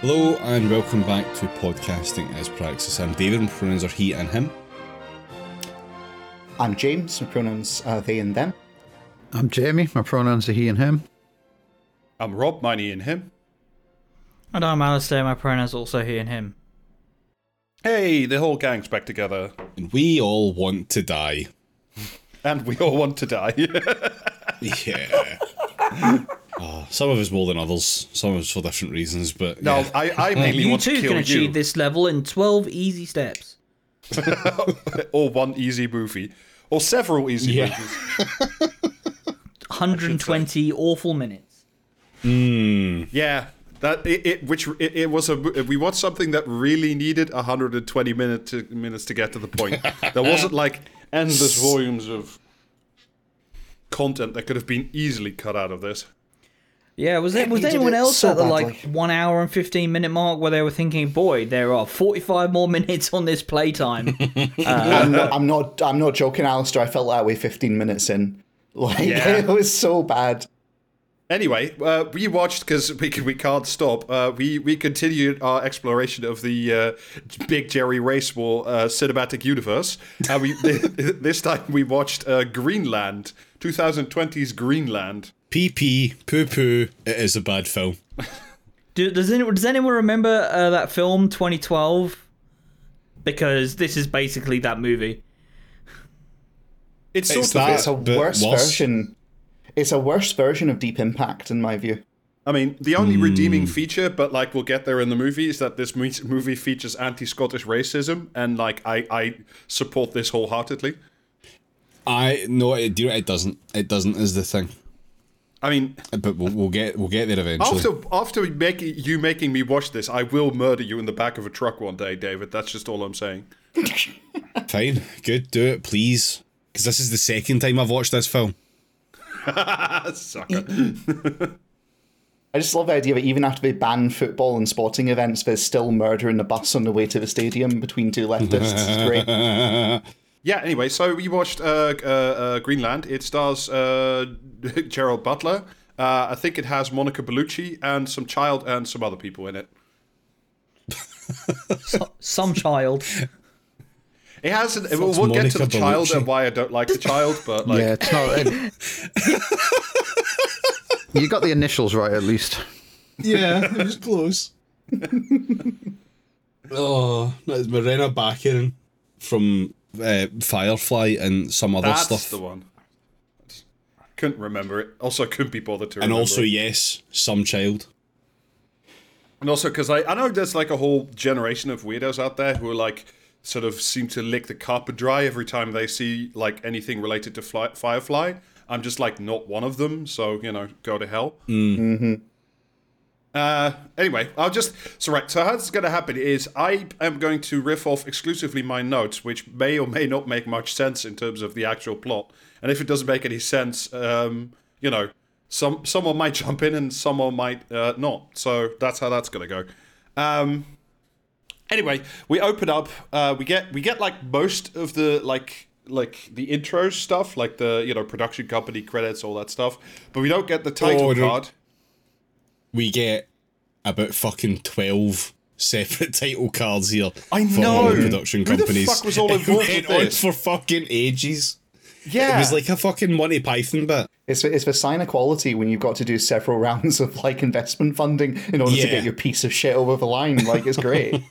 Hello and welcome back to Podcasting as Praxis. I'm David, my pronouns are he and him. I'm James, my pronouns are they and them. I'm Jamie. My pronouns are he and him. I'm Rob, mine he and him. And I'm Alasdair, my pronouns also he and him. Hey, the whole gang's back together. And we all want to die. And we all want to die. Yeah. oh, some of us more than others. Some of us for different reasons, but no, yeah. I, I mainly You want to too kill can achieve you. this level in 12 easy steps. Or one easy movie. Or several easy Yeah. movies. 120 awful minutes. Hmm. Yeah. That it, it which it, it was a we watched something that really needed 120 minutes to, minutes to get to the point. There wasn't like endless volumes of content that could have been easily cut out of this. Yeah, was there, was He did anyone else so at the badly. like one hour and 15 minute mark where they were thinking, boy, there are 45 more minutes on this playtime? I'm, not, I'm not. I'm not joking, Alasdair. I felt that way 15 minutes in. Like Yeah. it was so bad. Anyway, uh, we watched because we we can't stop. Uh, we we continued our exploration of the uh, Big Jerry Racewar uh, cinematic universe. Uh, we this time we watched uh, Greenland, 2020's Greenland. PP, poo poo, it is a bad film. Do, does, anyone, does anyone remember uh, that film 2012? Because this is basically that movie. It's It's sort of that- It's a worse worse. version. It's a worse version of Deep Impact, in my view. I mean, the only redeeming feature, but like we'll get there in the movie, is that this movie features anti-Scottish racism, and like I I support this wholeheartedly. I no, it, do it doesn't. It doesn't is the thing. I mean, But we'll, we'll get we'll get there eventually. After after we make, you making me watch this, I will murder you in the back of a truck one day, David. That's just all I'm saying. Fine, good, do it, please. Because this is the second time I've watched this film. Sucker. I just love the idea that even after they ban football and sporting events, there's still murder in the bus on the way to the stadium between two leftists. It's great. yeah. Anyway, so we watched uh, uh, uh, Greenland. It stars uh, Gerald Butler. Uh, I think it has Monica Bellucci and some child and some other people in it. Some child. It has. An, we'll we'll get to Monica the child and why I don't like the child, but like, yeah, it's not. you got the initials right at least. Yeah, it was close. oh, that's Morena Baccarin from uh, Firefly and some other that's stuff. the one. Couldn't remember it. Also, I couldn't be bothered to and also, it. yes, some child. And also because I, I know there's like a whole generation of weirdos out there who are like sort of seem to lick the carpet dry every time they see like anything related to fly, Firefly. I'm just like not one of them, so you know, go to hell. Mm-hmm. Uh, anyway, I'll just so right. So how this is going to happen is I am going to riff off exclusively my notes, which may or may not make much sense in terms of the actual plot. And if it doesn't make any sense, um, you know, some someone might jump in and someone might uh, not. So that's how that's going to go. Um, anyway, we open up. Uh, we get we get like most of the like like the intro stuff, like the you know production company credits, all that stuff. But we don't get the title Oh, card. We get about fucking 12 separate title cards here. I for know. all the production Who the companies. fuck was all It involved went with on this? for fucking ages. Yeah, It was like a fucking Monty Python bit. It's it's the sign of quality when you've got to do several rounds of like investment funding in order Yeah. to get your piece of shit over the line. Like it's great.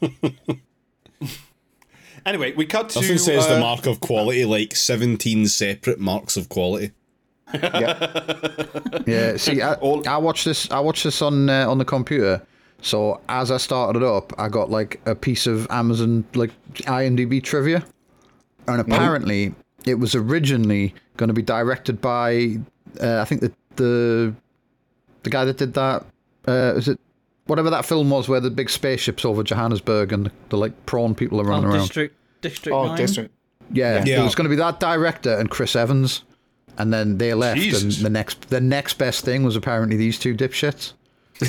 Anyway, we cut to Nothing says uh, the mark of quality like 17 separate marks of quality. Yeah. Yeah. See, I, All- I watched this. I watched this on uh, on the computer. So as I started it up, I got like a piece of Amazon like IMDb trivia, and apparently it was originally going to be directed by uh, I think the the the guy that did that uh, is it whatever that film was where the big spaceships over Johannesburg and the, the like prawn people are running Oh, around. District District oh, 9. district. Yeah, Yeah. it was going to be that director and Chris Evans, and then they left. Jesus. And the next, the next best thing was apparently these two dipshits.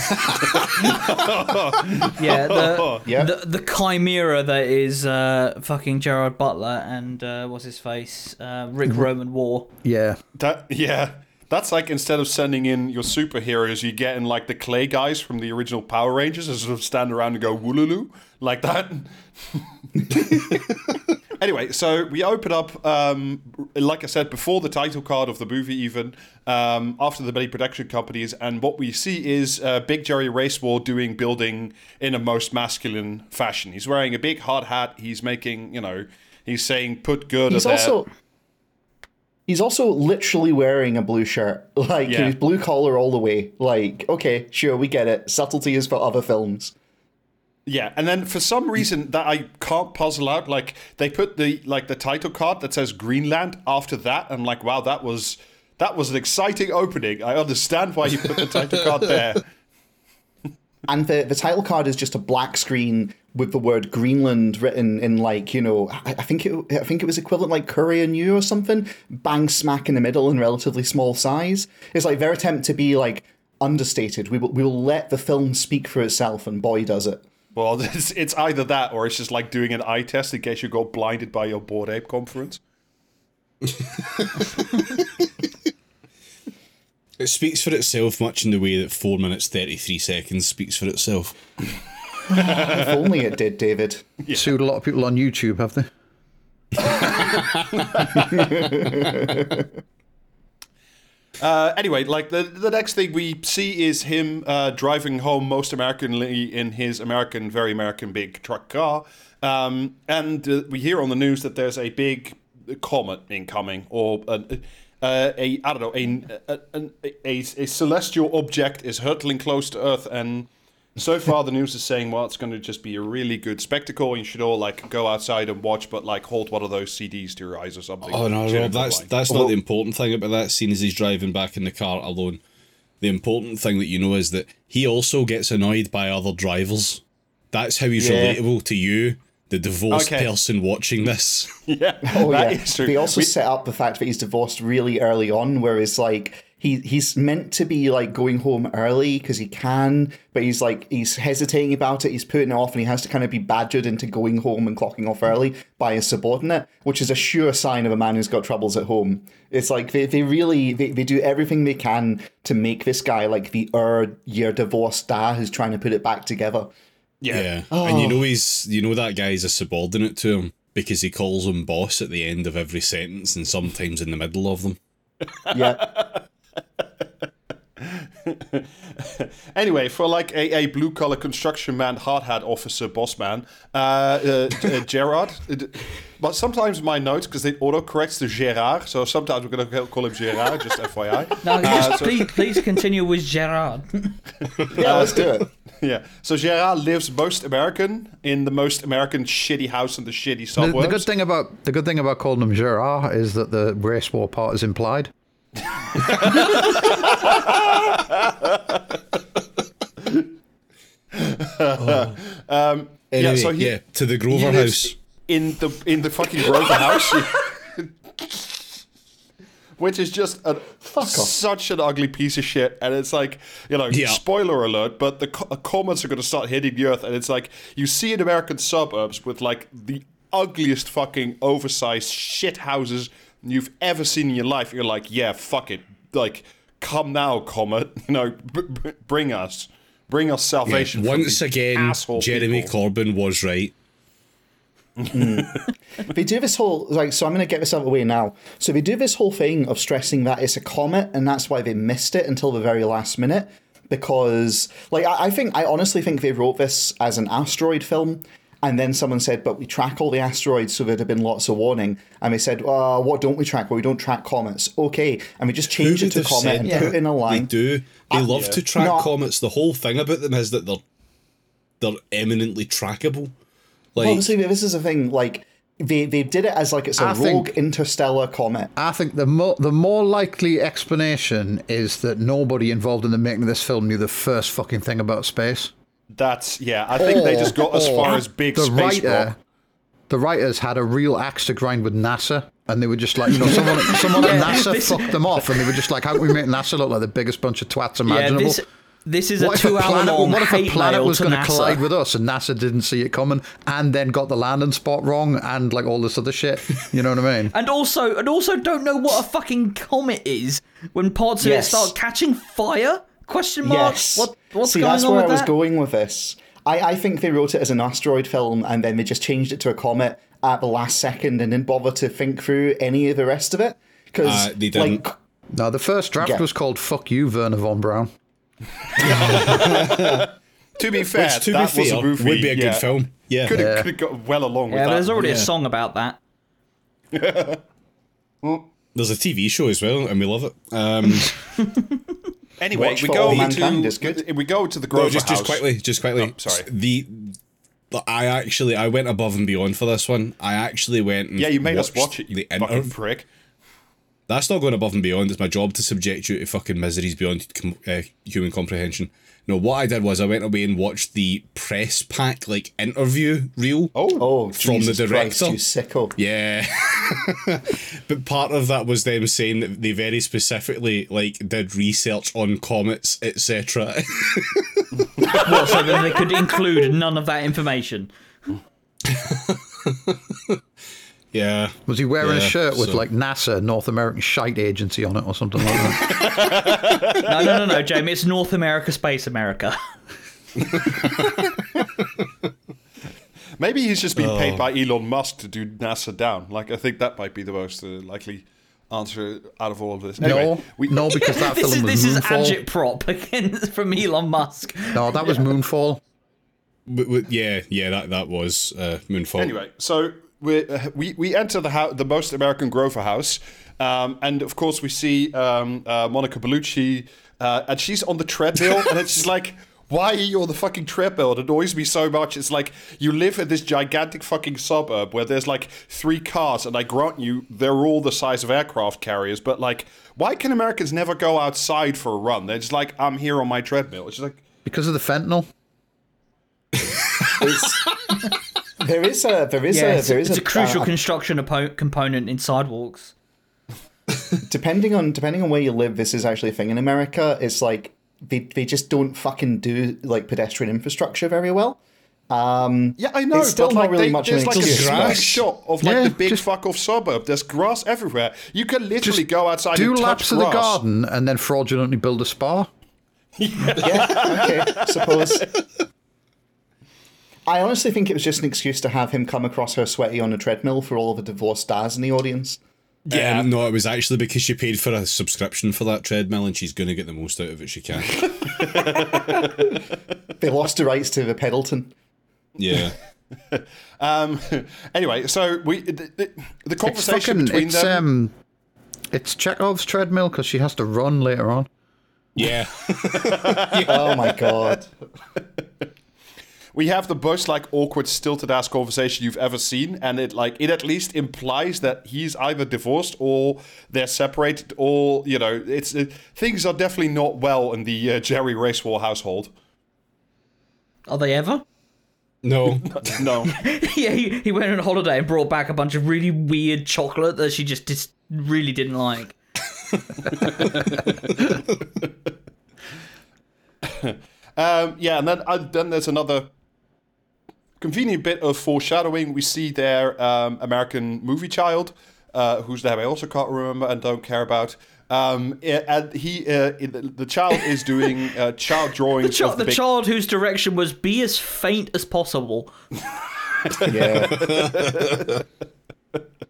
Yeah, the, Yeah. the the chimera that is uh, fucking Gerard Butler and uh, what's his face, uh, Ric Roman Waugh. Yeah, That yeah, That's like instead of sending in your superheroes, you get in like the clay guys from the original Power Rangers and sort of stand around and go wooloo like that. anyway, so we open up, um, like I said, before the title card of the movie, even um, after the many production companies, and what we see is uh, Big Jerry Racewar doing building in a most masculine fashion. He's wearing a big hard hat. He's making, you know, he's saying "put good." He's also he's also literally wearing a blue shirt, like Yeah. he's blue collar all the way. Like, okay, sure, we get it. Subtlety is for other films. Yeah, and then for some reason that I can't puzzle out, like they put the like the title card that says Greenland after that, and like, wow, that was that was an exciting opening. I understand why you put the title card there. And the, the title card is just a black screen with the word Greenland written in like you know I, I think it I think it was equivalent like Courier New or something bang smack in the middle in relatively small size. It's like their attempt to be like understated. We will we will let the film speak for itself, and boy does it. Well, it's, it's either that or it's just like doing an eye test in case you got blinded by your Bored Ape conference. It speaks for itself much in the way that 4 minutes 33 seconds speaks for itself. If only it did, David. Sued a lot of people on YouTube, have they? Uh, anyway, like the the next thing we see is him uh, driving home most Americanly in his American, very American big truck car, um, and uh, we hear on the news that there's a big comet incoming, or a, uh, a I don't know a a, a a a celestial object is hurtling close to Earth, and so far the news is saying, well, it's going to just be a really good spectacle. You should all like go outside and watch, but like hold one of those CDs to your eyes or something. Oh no, Rob, that's line. that's not the important thing about that scene as he's driving back in the car alone. The important thing that you know is that he also gets annoyed by other drivers. That's how he's Yeah. relatable to you, the divorced Okay. person watching this. yeah, Oh that yeah. is true. They also We- set up the fact that he's divorced really early on, whereas like he he's meant to be like going home early because he can, but he's like he's hesitating about it. He's putting it off, and he has to kind of be badgered into going home and clocking off early by his subordinate, which is a sure sign of a man who's got troubles at home. It's like they, they really they, they do everything they can to make this guy like the er year divorced dad who's trying to put it back together. Yeah. And you know he's you know that guy's a subordinate to him because he calls him boss at the end of every sentence and sometimes in the middle of them. Yeah. Anyway, for like a, a blue collar construction man, hard hat officer, boss man, uh, uh, uh, Gerard. But sometimes my notes, because it auto corrects to Gerard, so sometimes we're going to call him Gerard, just FYI. No, Uh, just so- please, please continue with Gerard. Yeah, let's do it. Yeah. So Gerard lives most American in the most American shitty house in the shitty The, suburbs. the good thing about the good thing about calling him Gerard is that the race war part is implied. Um, anyway, yeah, so he, yeah, to the Grover house. in the in the fucking Grover house, which is just a, such an ugly piece of shit. And it's like you know, Yeah. spoiler alert, but the co- comets are going to start hitting the earth, and it's like you see in American suburbs with like the ugliest fucking oversized shit houses you've ever seen in your life. You're like, yeah, fuck it, like come now, comet, you know, b- b- bring us. Bring us salvation. from Once again, Jeremy people. Corbyn was right. Mm. They do this whole like so I'm gonna get this out of the way now. So they do this whole thing of stressing that it's a comet and that's why they missed it until the very last minute. Because like I, I think I honestly think they wrote this as an asteroid film and then someone said, but we track all the asteroids, so there'd have been lots of warning. And they said, uh, what don't we track? Well, we don't track comets. Okay. And we just changed it to would have comet and that? put in a line. They do. They love to track No. comets. The whole thing about them is that they're they're eminently trackable. Like Obviously, this is a thing, like, they, they did it as like it's a I think- rogue interstellar comet. I think the more the more likely explanation is that nobody involved in the making of this film knew the first fucking thing about space. That's yeah. I think they just got as far as big the space writer, rock. the writers had a real axe to grind with NASA, and they were just like, you know, someone someone at NASA this- fucked them off, and they were just like, how can we make NASA look like the biggest bunch of twats yeah, imaginable? this this is a what a two-hour planet, long what if a planet was going to collide with us and NASA didn't see it coming and then got the landing spot wrong and like all this other shit? You know what I mean? and also and also don't know what a fucking comet is. When parts of Yes. it start catching fire? Question mark. Yes. What what's See, going that's on where with I was that? going with this. I, I think they wrote it as an asteroid film and then they just changed it to a comet at the last second and didn't bother to think through any of the rest of it. Because, Uh, they didn't. like, No, the first draft Yeah. was called "Fuck You, Wernher von Braun." To be fair, Which, to that be was fair, a would be a yeah, good film. Yeah. Could have Yeah. got well along with Yeah, that. there's already a song about that. There's a TV show as well, and we love it. Um, Anyway, Watch we go Mankind to is good. we go to the Grover no, just just quickly, just quickly. Oh, sorry. The, the I actually I went above and beyond for this one. I actually went. And Yeah, you made us watch it. You The fucking interv- prick. That's not going above and beyond. It's my job to subject you to fucking miseries beyond com- uh, human comprehension. No, what I did was I went away and watched the press pack like interview reel. Oh, oh, From the Jesus Christ, director? you sicko. Yeah. but part of that was them saying that they very specifically like did research on comets, etc. What, so that they could include none of that information. yeah. Was he wearing a shirt with so- like NASA, North American Shite Agency on it, or something like that? No, no, no, no, Jamie. It's North America, Space America. maybe he's just been Oh. paid by Elon Musk to do NASA down. Like, I think that might be the most uh, likely answer out of all of this. Anyway, no, we, no, because that This film is was this is Moonfall. agitprop against from Elon Musk. No, that was Moonfall. W- w- yeah, yeah, that that was uh, Moonfall. Anyway, so we uh, we we enter the house, the most American Grover house, um, and of course we see um, uh, Monica Bellucci, uh, and she's on the treadmill, and it's just like. Why are you on the fucking treadmill? It annoys me so much. It's like you live in this gigantic fucking suburb where there's like three cars, and I grant you, they're all the size of aircraft carriers. But like, why can Americans never go outside for a run? They're just like, I'm here on my treadmill. It's just like, Because of the fentanyl. It's, there is a there is Yeah, a there is it's a crucial uh, construction oppo- component in sidewalks. depending on depending on where you live, this is actually a thing in America. It's like they they just don't fucking do like pedestrian infrastructure very well. Um, Yeah, I know. It's still but not like really they, much of there's an like a excuse, smash but- shot of like Yeah, the big just- fuck off suburb. There's grass everywhere. You can literally go outside Do and touch laps of grass. the garden and then fraudulently build a spa. yeah, okay, suppose. I honestly think it was just an excuse to have him come across her sweaty on a treadmill for all of the divorced stars in the audience. Yeah, no, it was actually because she paid for a subscription for that treadmill, and she's going to get the most out of it she can. They lost the rights to the Pedalton. Yeah. Um, anyway, so we the, the, the It's conversation fucking. between It's them. um. It's Chekhov's treadmill because she has to run later on. Yeah. Oh my god. We have the most like awkward stilted ass conversation you've ever seen, and it like it at least implies that he's either divorced or they're separated, or you know, it's it, things are definitely not well in the uh, Jerry Racewar household. Are they ever? No. No. yeah, he, he went on holiday and brought back a bunch of really weird chocolate that she just dis- really didn't like. Um, yeah, and then uh, then there's another convenient bit of foreshadowing. We see their um, American movie child, uh, whose name I also can't remember and don't care about. Um, and he, uh, the, the child is doing uh, child drawings Ch- of the big- child whose direction was be as faint as possible. Yeah.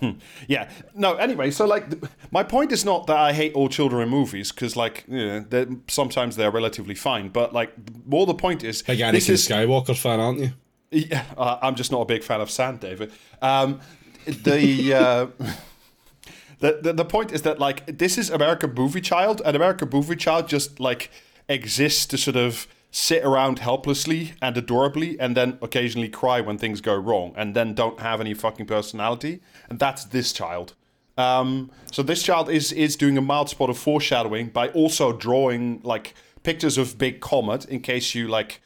Yeah. No. Anyway, so like, th- my point is not that I hate all children in movies because, like, you know, they're, sometimes they're relatively fine. But like, more the point is, Big this Anakin is Skywalker fan, aren't you? Yeah, uh, I'm just not a big fan of sand, David. Um, the, uh, the the the point is that like this is American Movie Child, and American Movie Child just like exists to sort of sit around helplessly and adorably, and then occasionally cry when things go wrong, and then don't have any fucking personality, and that's this child. Um, so this child is is doing a mild spot of foreshadowing by also drawing like pictures of big comet in case you like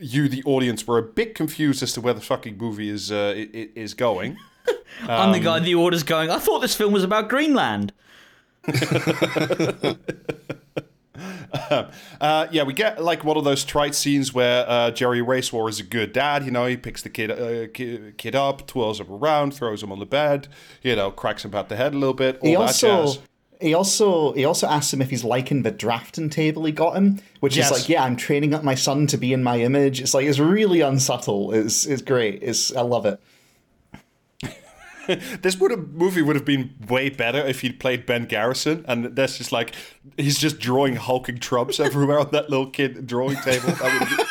you, the audience, were a bit confused as to where the fucking movie is uh, is going. I'm the guy in the orders going, I thought this film was about Greenland. Uh, yeah, we get like one of those trite scenes where uh, Jerry Racewar is a good dad. You know, he picks the kid, uh, kid kid up, twirls him around, throws him on the bed. You know, cracks him about the head a little bit. All He that also jazz. he also he also asks him if he's liking the drafting table he got him, which Yes. is like, yeah, I'm training up my son to be in my image. It's like it's really unsubtle. It's it's great. It's I love it. This would have movie would have been way better if he'd played Ben Garrison, and that's just like he's just drawing hulking Trumps everywhere on that little kid drawing table. That would have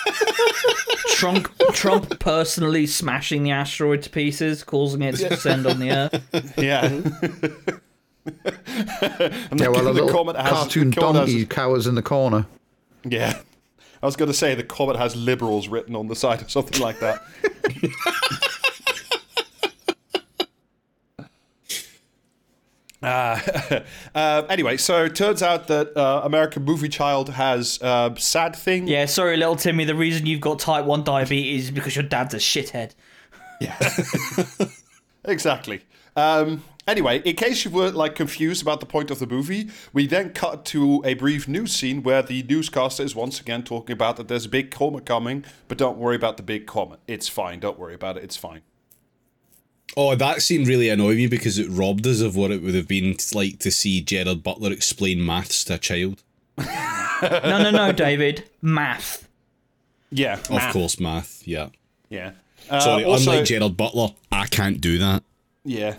Trump, Trump personally smashing the asteroid to pieces, causing it to descend on the Earth. yeah. and Yeah, well, a the little comment has- cartoon the comment has- donkey cowers in the corner. Yeah. I was going to say the comet has liberals written on the side or something like that. Uh, uh, anyway, so it turns out that uh, American Movie Child has uh, sad thing. Yeah, sorry, little Timmy. The reason you've got type one diabetes is because your dad's a shithead. Yeah, exactly. Um, anyway, in case you were like confused about the point of the movie, we then cut to a brief news scene where the newscaster is once again talking about that there's a big comet coming, but don't worry about the big comet. It's fine. Don't worry about it. It's fine. Oh, that scene really annoyed me because it robbed us of what it would have been like to see Gerard Butler explain maths to a child. No, no, no, David. Math. Yeah. Of course, math. Yeah. Yeah. Uh, Sorry, also- unlike Gerard Butler, I can't do that. Yeah.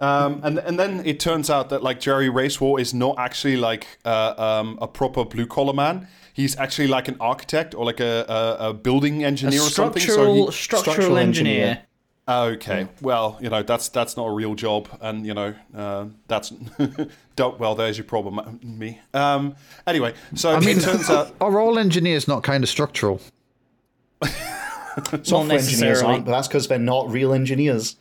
Um, and and then it turns out that like Jerry Racewar is not actually like uh, um, a proper blue collar man. He's actually like an architect or like a, a, a building A engineer or something. structural, he- structural, structural engineer. engineer. Okay, well you know that's that's not a real job, and you know uh, that's don't well there's your problem, uh, me. Um, anyway, so I mean, it turns out are all engineers not kind of structural? Software engineers necessarily. aren't, but that's because they're not real engineers.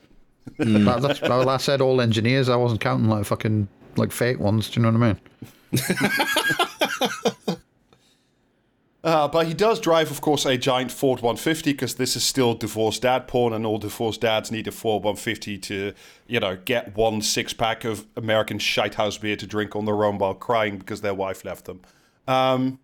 That- that's, well, I said all engineers. I wasn't counting like fucking like fake ones. Do you know what I mean? Uh, but he does drive, of course, a giant Ford 150 because this is still divorced dad porn, and all divorced dads need a Ford 150 to, you know, get one six pack of American shitehouse beer to drink on their own while crying because their wife left them. Um,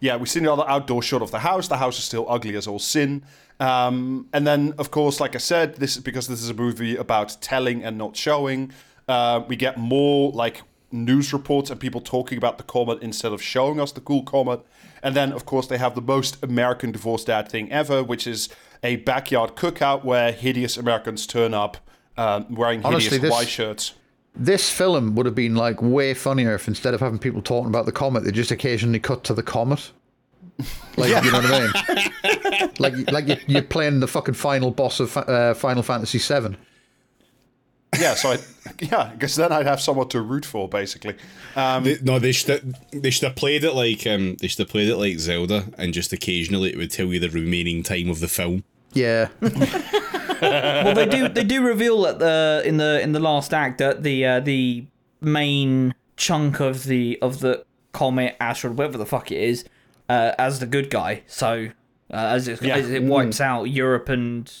Yeah, we see another outdoor shot of the house. The house is still ugly as all sin. Um, and then, of course, like I said, this is because this is a movie about telling and not showing. Uh, we get more like news reports and people talking about the comet instead of showing us the cool comet. And then, of course, they have the most American divorced dad thing ever, which is a backyard cookout where hideous Americans turn up um, wearing hideous Honestly, this- white shirts. This film would have been like way funnier if instead of having people talking about the comet, they just occasionally cut to the comet. Like you know what I mean? like like you- you're playing the fucking final boss of uh, Final Fantasy VII. Yeah, so I, yeah, because then I'd have someone to root for, basically. Um, They, no, they should have, they should have played it like um they should have played it like Zelda, and just occasionally it would tell you the remaining time of the film. Yeah, well, they do they do reveal at the in the in the last act that the uh, the main chunk of the of the comet asteroid, whatever the fuck it is, uh, as the good guy. So uh, as it Yeah. as it wipes out Europe and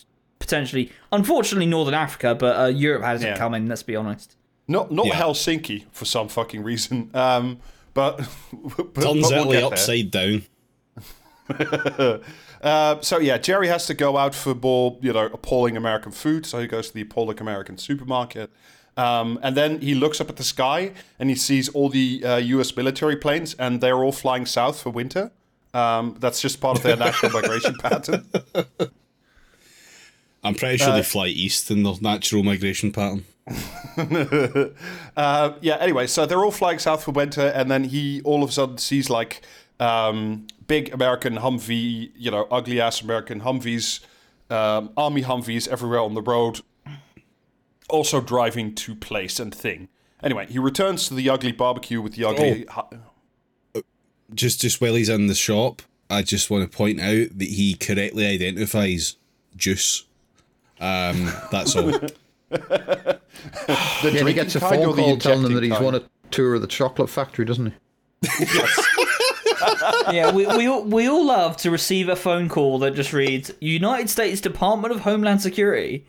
potentially, unfortunately, Northern Africa, but uh, Europe has Yeah. it coming. Let's be honest. Not not Yeah. Helsinki for some fucking reason. Um, but, but Turns but we'll Italy upside down. Uh, so yeah, Jerry has to go out for more, you know, appalling American food. So he goes to the appalling American supermarket, um, and then he looks up at the sky and he sees all the uh, U.S. military planes, and they're all flying south for winter. Um, that's just part of their natural migration pattern. I'm pretty sure they fly east in their natural migration pattern. Uh, yeah. Anyway, so they're all flying south for winter, and then he all of a sudden sees like um, big American Humvee, you know, ugly ass American Humvees, um, army Humvees everywhere on the road, also driving to place and thing. Anyway, he returns to the ugly barbecue with the ugly. hu- Just just while he's in the shop, I just want to point out that he correctly identifies juice. Um, that's all. the yeah. He drinking gets a phone call telling him that he's kind? won a tour of the chocolate factory, doesn't he? yeah, we, we, all- we all love to receive a phone call that just reads United States Department of Homeland Security.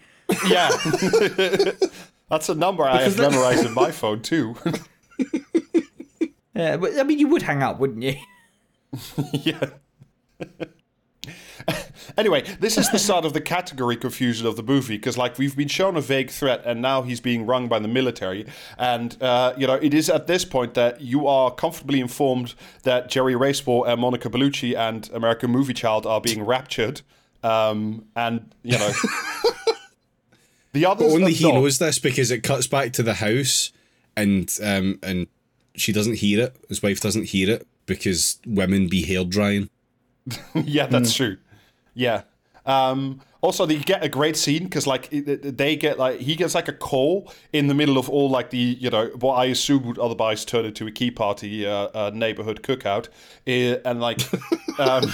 Yeah. That's a number I have Because that- memorized in my phone too. Yeah, but I mean, you would hang up, wouldn't you? yeah. Anyway, this is the start of the category confusion of the movie because, like, we've been shown a vague threat, and now he's being rung by the military. And uh, you know, it is at this point that you are comfortably informed that Jerry Racewar and Monica Bellucci and American Movie Child are being raptured. Um, and you know, the others Only he not. knows this because it cuts back to the house, and um, and she doesn't hear it. His wife doesn't hear it because women be hair drying. yeah, that's true. Yeah. Um, also, they get a great scene because, like, they get like he gets like a call in the middle of all like the you know what I assume would otherwise turn into a key party uh, uh, neighborhood cookout, uh, and like, um,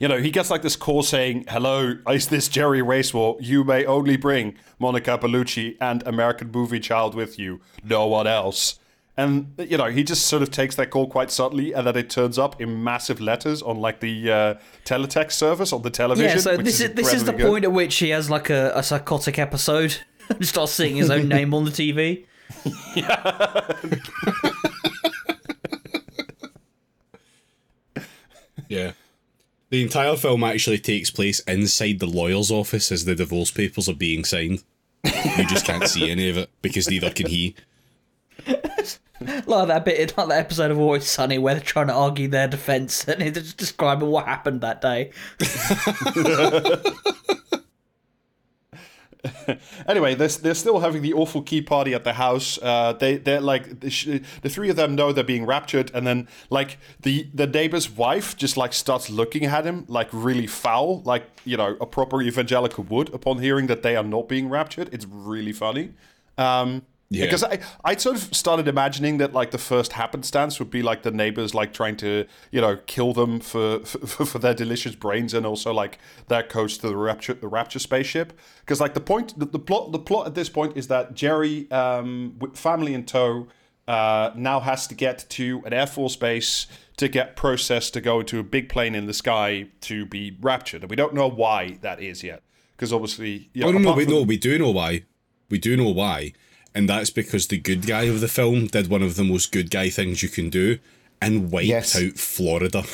you know, he gets like this call saying, "Hello, is this Jerry Racewar? You may only bring Monica Bellucci and American Movie Child with you, no one else." And you know, he just sort of takes that call quite subtly, and then it turns up in massive letters on like the uh, teletext service on the television. Yeah, so which this is, this is the good. point at which he has like a, a psychotic episode and starts seeing his own name on the TV. yeah Yeah. The entire film actually takes place inside the lawyer's office as the divorce papers are being signed. You just can't see any of it because neither can he. Like that bit, like that episode of Always Sunny where they're trying to argue their defence and they're just describing what happened that day. Anyway, they're, they're still having the awful key party at the house. Uh, they they're like the, the three of them know they're being raptured, and then like the the neighbor's wife just like starts looking at him like really foul, like you know a proper evangelical would upon hearing that they are not being raptured. It's really funny. Um, Yeah. Because I, I sort of started imagining that like the first happenstance would be like the neighbors like trying to you know kill them for for, for their delicious brains and also like their coast to the rapture the rapture spaceship. Because like the point the, the plot the plot at this point is that Jerry um, with family in tow uh, now has to get to an air force base to get processed to go into a big plane in the sky to be raptured, and we don't know why that is yet. Because obviously, you know, Oh no, no, we no, we do know why. We do know why, and that's because the good guy of the film did one of the most good guy things you can do, and wiped Yes. out Florida.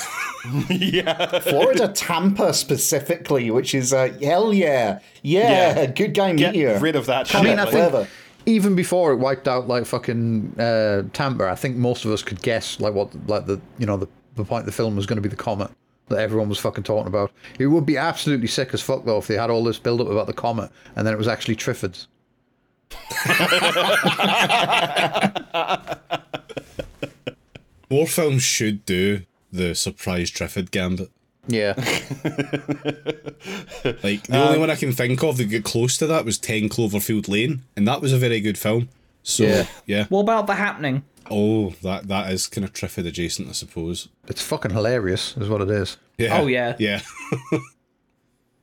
Yeah. Florida Tampa specifically, which is uh, hell yeah, yeah, Yeah. good guy get meteor. rid of that. I mean, I think Clever. even before it wiped out like fucking uh, Tampa, I think most of us could guess like what like the you know the, the point of the film was going to be the comet that everyone was fucking talking about. It would be absolutely sick as fuck though if they had all this build up about the comet and then it was actually Triffids. More films should do the surprise Triffid gambit. Yeah, Like the only um, one I can think of that get close to that was Ten Cloverfield Lane, and that was a very good film. So Yeah. yeah. What about the happening? Oh, that that is kind of Triffid adjacent, I suppose. it's fucking hilarious, is what it is. Yeah. Oh, yeah. Yeah.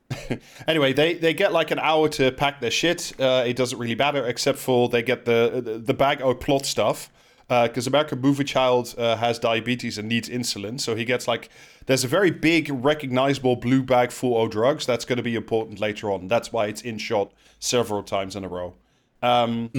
Anyway, they, they get like an hour to pack their shit. Uh, it doesn't really matter, except for they get the the, the bag of plot stuff. Because American Movie Child uh, has diabetes and needs insulin, so he gets like there's a very big recognizable blue bag full of drugs. That's going to be important later on. That's why it's in shot several times in a row. Um,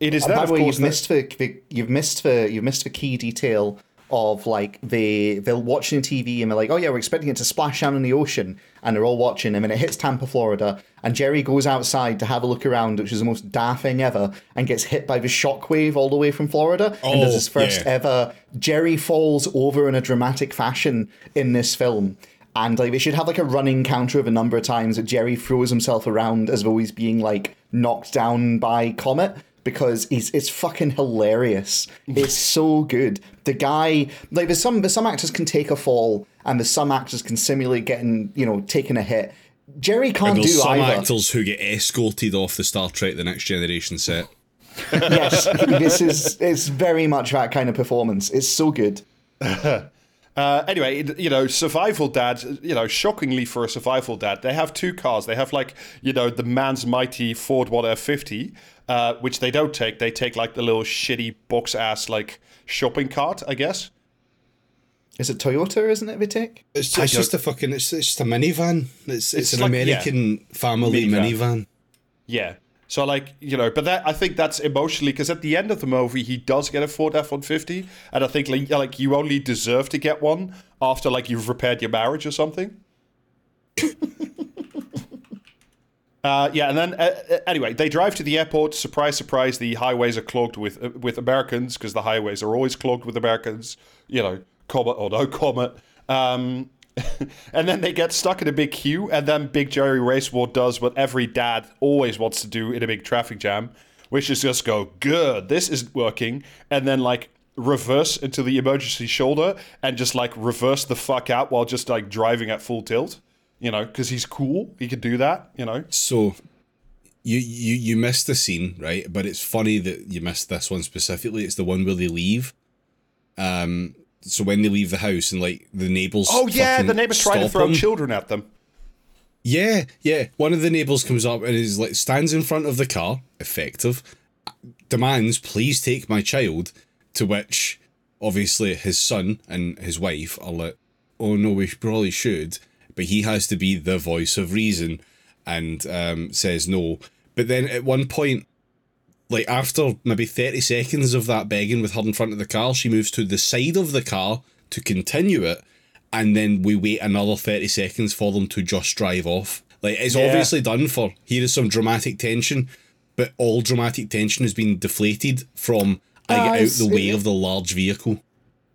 It is And then, by of the way, you've missed the, the you've missed the you've missed the key detail of like they they're watching TV and they're like, oh yeah, we're expecting it to splash down in the ocean, and they're all watching, and then it hits Tampa, Florida, and Jerry goes outside to have a look around, which is the most daft thing ever, and gets hit by the shockwave all the way from Florida, and does Oh, his first yeah. ever. Jerry falls over in a dramatic fashion in this film. And like they should have like a running counter of a number of times that Jerry throws himself around as though he's being like knocked down by Comet because he's it's fucking hilarious. It's so good. The guy like there's some there's some actors can take a fall and there's some actors can simulate getting, you know, taking a hit. Jerry can't And do there's some either. actors who get escorted off the Star Trek The Next Generation set. yes. this is it's very much that kind of performance. It's so good. Uh, anyway, you know, survival dad, you know, shockingly for a survival dad, they have two cars. They have like, you know, the man's mighty Ford What F50, uh, which they don't take. They take like the little shitty box ass like shopping cart, I guess. Is it Toyota, isn't it, Vitek? It's, it's just a fucking it's, it's just a minivan. It's it's, It's an like- yeah. American family Minivan. minivan. Yeah. So like you know, but that I think that's emotionally because at the end of the movie he does get a Ford F one fifty, and I think like, like you only deserve to get one after like you've repaired your marriage or something. Uh, yeah, and then uh, uh, anyway, they drive to the airport. Surprise, surprise! The highways are clogged with uh, with Americans because the highways are always clogged with Americans. You know, comet or no comet. Um, and then they get stuck in a big queue, and then Big Jerry Racewar does what every dad always wants to do in a big traffic jam, which is just go, "Good, this isn't working," and then like reverse into the emergency shoulder and just like reverse the fuck out while just like driving at full tilt you know, because he's cool. He could do that, you know. So you you you missed the scene, right? But it's funny that you missed this one specifically. It's the one where they leave. Um so when they leave the house and like the neighbors Oh yeah, the neighbors try to throw them. children at them. Yeah, yeah. One of the neighbors comes up and is like stands in front of the car, effective, demands, please take my child, to which obviously his son and his wife are like, Oh no, we probably should. But he has to be the voice of reason and um, says no. But then at one point, like after maybe 30 seconds of that begging with her in front of the car, she moves to the side of the car to continue it. And then we wait another 30 seconds for them to just drive off. Like it's Yeah. obviously done for here is some dramatic tension, but all dramatic tension has been deflated from I get uh, out it's- the way of the large vehicle.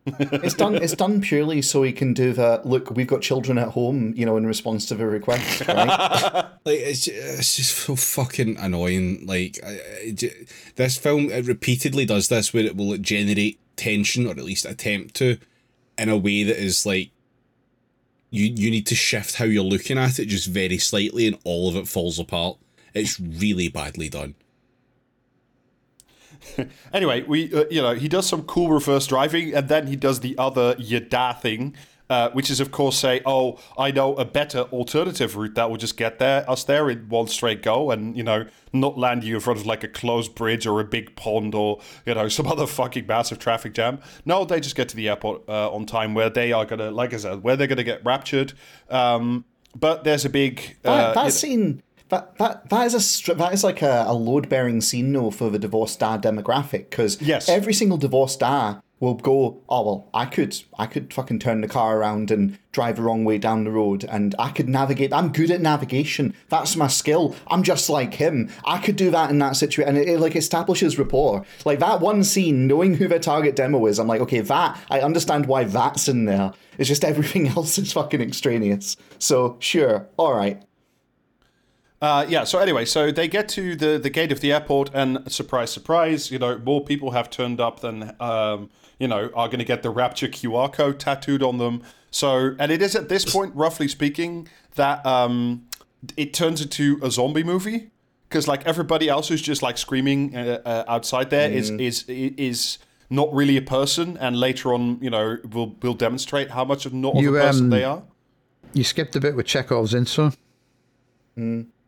It's done. It's done purely so he can do that. Look, we've got children at home. You know, in response to the request, right? Like it's it's just so fucking annoying. Like I, I this film it repeatedly does this where it will generate tension or at least attempt to, in a way that is like. You you need to shift how you're looking at it just very slightly, and all of it falls apart. It's really badly done. Anyway, we uh, you know he does some cool reverse driving, and then he does the other yada thing, uh, which is of course say, "Oh, I know a better alternative route that will just get there us there in one straight go, and you know not land you in front of like a closed bridge or a big pond or you know some other fucking massive traffic jam." No, they just get to the airport uh, on time, where they are gonna, like I said, where they're gonna get raptured. Um, but there's a big That, uh, that you- scene, that that that is a that is like a, a load bearing scene though for the divorced dad demographic because Yes. every single divorced dad will go, oh well, I could I could fucking turn the car around and drive the wrong way down the road, and I could navigate. I'm good at navigation. That's my skill. I'm just like him. I could do that in that situation, and it, it like establishes rapport. Like that one scene, knowing who their target demo is, I'm like, okay, that I understand why that's in there. It's just everything else is fucking extraneous. So sure, all right. Uh, yeah. So anyway, so they get to the the gate of the airport, and surprise, surprise, you know, more people have turned up than um, you know are going to get the Rapture QR code tattooed on them. So, and it is at this point, roughly speaking, that um, it turns into a zombie movie because like everybody else who's just like screaming uh, uh, outside there is is is not really a person, and later on, you know, we'll we'll demonstrate how much of not of You, a person um, they are. You skipped a bit with Chekhov's insert.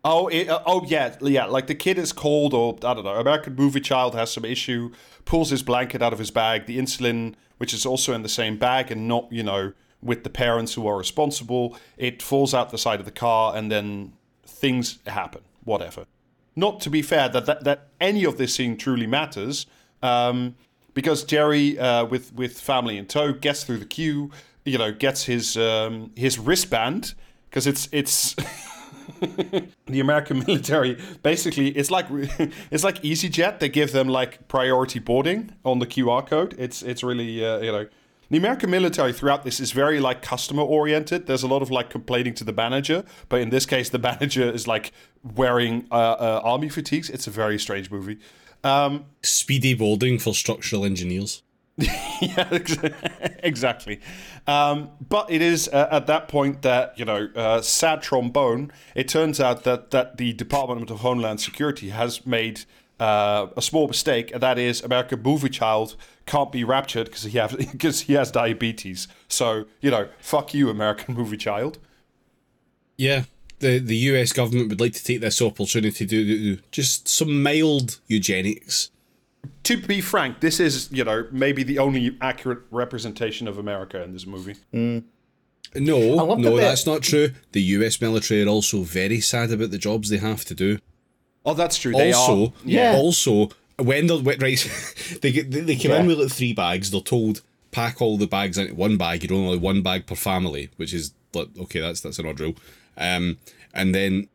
Oh, it, uh, oh yeah, yeah. Like the kid is cold, or I don't know. American movie child has some issue, pulls his blanket out of his bag. The insulin, which is also in the same bag and not, you know, with the parents who are responsible, it falls out the side of the car, and then things happen. Whatever. Not to be fair that that, that any of this scene truly matters, um, because Jerry, uh, with with family in tow, gets through the queue. You know, gets his um, his wristband because it's it's. the American military basically it's like it's like EasyJet. They give them like priority boarding on the QR code. It's it's really uh, you know the American military throughout this is very like customer oriented. There's a lot of like complaining to the manager, but in this case, the manager is like wearing uh, uh, army fatigues. It's a very strange movie. Um, Speedy boarding for structural engineers. yeah, exactly. Um, but it is uh, at that point that you know, uh, sad trombone. It turns out that that the Department of Homeland Security has made uh, a small mistake, and that is American movie child can't be raptured because he have because he has diabetes. So you know, fuck you, American movie child. Yeah, the the U.S. government would like to take this opportunity to do just some mild eugenics. To be frank, this is you know maybe the only accurate representation of America in this movie. No, no, that's not true. The U.S. military are also very sad about the jobs they have to do. Oh, that's true. They also, are. Yeah. Also, when they're when- right, they get they, they come in with like three bags. They're told pack all the bags into one bag. You don't only one bag per family, which is like okay, that's that's an odd rule. Um, and then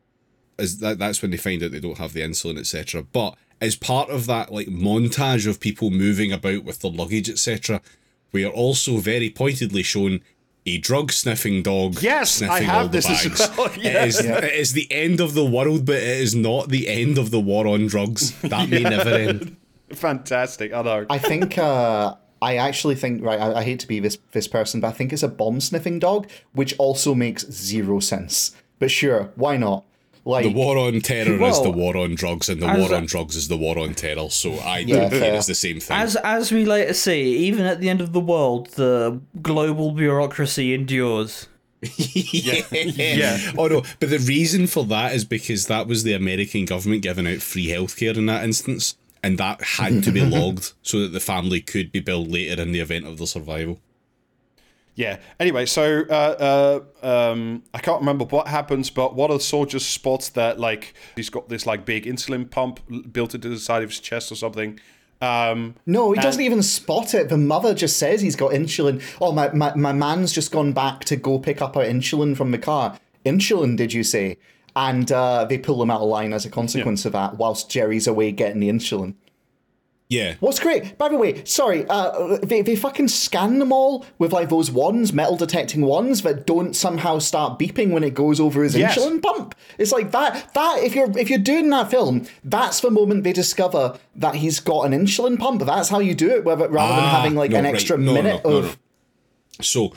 as that that's when they find out they don't have the insulin, etc. But as part of that like montage of people moving about with their luggage, etc., we are also very pointedly shown a drug sniffing dog. Yes, I have all the this as bags. well, It is Yeah. it is the end of the world, but it is not the end of the war on drugs. That may never end. Fantastic. I know. I think uh, I actually think right. I, I hate to be this this person, but I think it's a bomb sniffing dog, which also makes zero sense. But sure, why not? Like The war on terror is the war on drugs, and the as war a- on drugs is the war on terror. So I Yeah, don't think it's the same thing. As as we later see, even at the end of the world, the global bureaucracy endures. yeah. Yeah. Oh no, but the reason for that is because that was the American government giving out free healthcare in that instance, and that had to be logged so that the family could be billed later in the event of the survival. Yeah. Anyway, so uh, uh, um, I can't remember what happens, but one of the soldiers spots that like he's got this like big insulin pump built into the side of his chest or something. Um, No, he doesn't even spot it. The mother just says he's got insulin. Oh, my, my, my man's just gone back to go pick up our insulin from the car. Insulin, did you say? And uh, they pull him out of line as a consequence of that, whilst Jerry's away getting the insulin. Yeah. What's great, by the way, sorry, uh, they, they fucking scan them all with like those wands, metal detecting wands that don't somehow start beeping when it goes over his Yes. insulin pump. It's like that. That if you're if you're doing that film, that's the moment they discover that he's got an insulin pump. That's how you do it, whether, rather than Ah, having like no, an extra No, no, minute no, of. So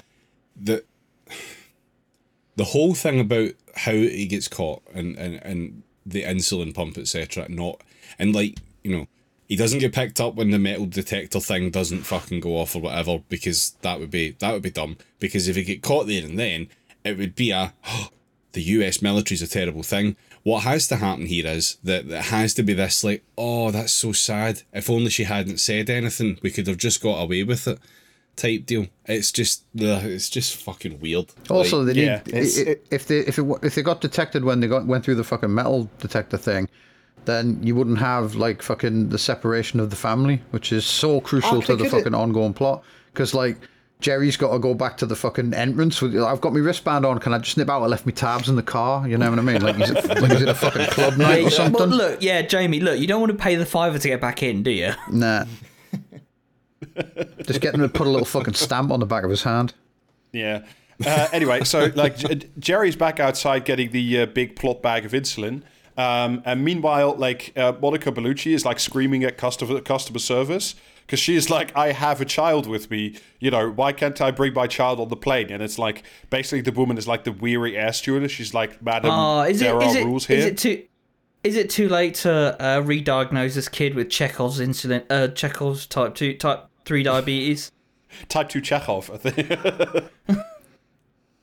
the the whole thing about how he gets caught and and, and the insulin pump etc. Not and like you know he doesn't get picked up when the metal detector thing doesn't fucking go off or whatever because that would be that would be dumb because if he get caught there and then it would be a the US military's a terrible thing. What has to happen here is that it has to be this like, oh, that's so sad. If only she hadn't said anything, we could have just got away with it. Type deal. It's just, ugh, it's just fucking weird. Also, Like, they need yeah, i- it's- i- if they if it if they got detected when they got went through the fucking metal detector thing, then you wouldn't have like fucking the separation of the family, which is so crucial Oh, to the could- fucking ongoing plot. Because like Jerry's got to go back to the fucking entrance. With, I've got my wristband on. Can I just nip out? I left my tabs in the car. You know what I mean? Like he's at, like he's at a fucking club night or Well, something. look, yeah, Jamie, look, you don't want to pay the fiver to get back in, do you? Nah. just get him to put a little fucking stamp on the back of his hand. Yeah. Uh, anyway, so like Jerry's back outside getting the uh, big plot bag of insulin, um, and meanwhile, like uh, Monica Bellucci is like screaming at customer customer service because she is like, "I have a child with me. You know, why can't I bring my child on the plane?" And it's like basically the woman is like the weary air stewardess. She's like, "Madam, Oh, is it there is are it rules is here." it too is it too late to uh, re-diagnose this kid with Chekhov's insulin uh Chekhov's type 2 type 3 diabetes? Type 2 Chekhov, I think.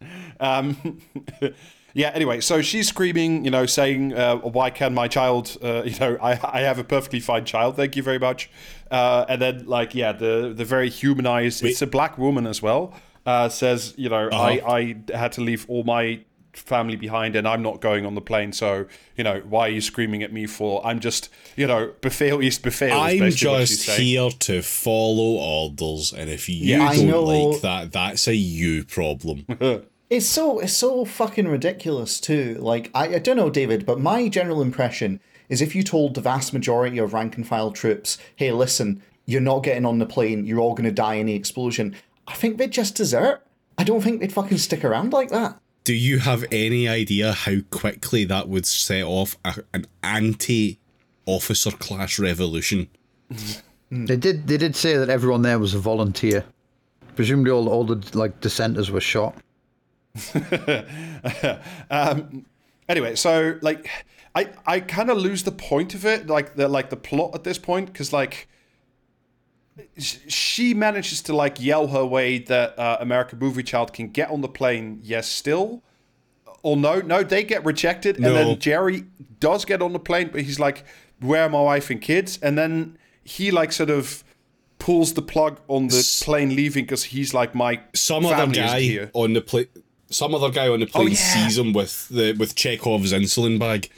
um, yeah, anyway, so she's screaming, you know, saying, uh, why can my child, uh, you know, I, I have a perfectly fine child, thank you very much. Uh, and then, like, yeah, the, the very humanized, it's a black woman as well, uh, says, you know, I, I had to leave all my family behind and I'm not going on the plane, so, you know, why are you screaming at me for? I'm just, you know, befehl is befehl. I'm basically what she's just here to follow orders, and if you Yeah, I don't know. like that, that's a you problem. It's so it's so fucking ridiculous too. Like I, I don't know, David, but my general impression is if you told the vast majority of rank and file troops, "Hey, listen, you're not getting on the plane. You're all going to die in the explosion," I think they'd just desert. I don't think they'd fucking stick around like that. Do you have any idea how quickly that would set off a, an anti-officer class revolution? They did. They did say that everyone there was a volunteer. Presumably, all all the like dissenters were shot. um, anyway, so like, I I kind of lose the point of it, like the like the plot at this point, because like, she manages to like yell her way that uh, American Movie Child can get on the plane. Yes, still. Or no, no, they get rejected, and No. then Jerry does get on the plane, but he's like, "Where are my wife and kids?" And then he like sort of pulls the plug on the plane leaving because he's like, "My Some isn't guy here." on the plane, some other guy on the oh, plane yeah. sees him with the with Chekhov's insulin bag,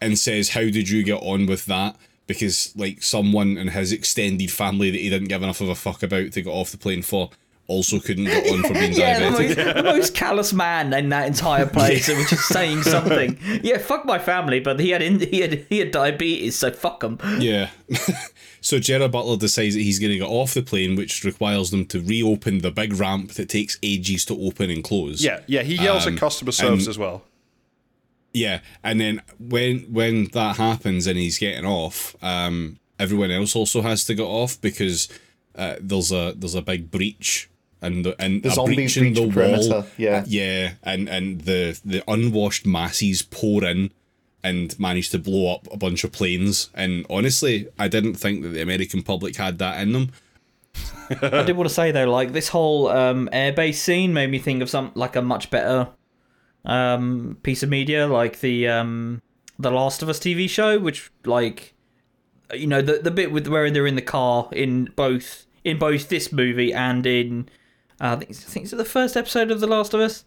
and says, "How did you get on with that?" Because like someone in his extended family that he didn't give enough of a fuck about to get off the plane for also couldn't get one for being Yeah, the diabetic. most, the most callous man in that entire place, and was just saying something. Yeah, fuck my family, but he had in, he had he had diabetes, so fuck him. Yeah. so Gerard Butler decides that he's going to get off the plane, which requires them to reopen the big ramp that takes ages to open and close. Yeah, yeah. He yells Um, at customer service and- as well. Yeah, and then when when that happens and he's getting off, um, everyone else also has to get off because uh, there's a there's a big breach and the and The zombies breach in breach the the perimeter, wall. yeah. yeah, and and the the unwashed masses pour in and manage to blow up a bunch of planes. And honestly, I didn't think that the American public had that in them. I did want to say though, like this whole um, airbase scene made me think of some like a much better um, piece of media, like the um, the Last of Us TV show, which like you know the the bit with where they're in the car in both in both this movie and in uh, I think it's- I think it's the first episode of The Last of Us.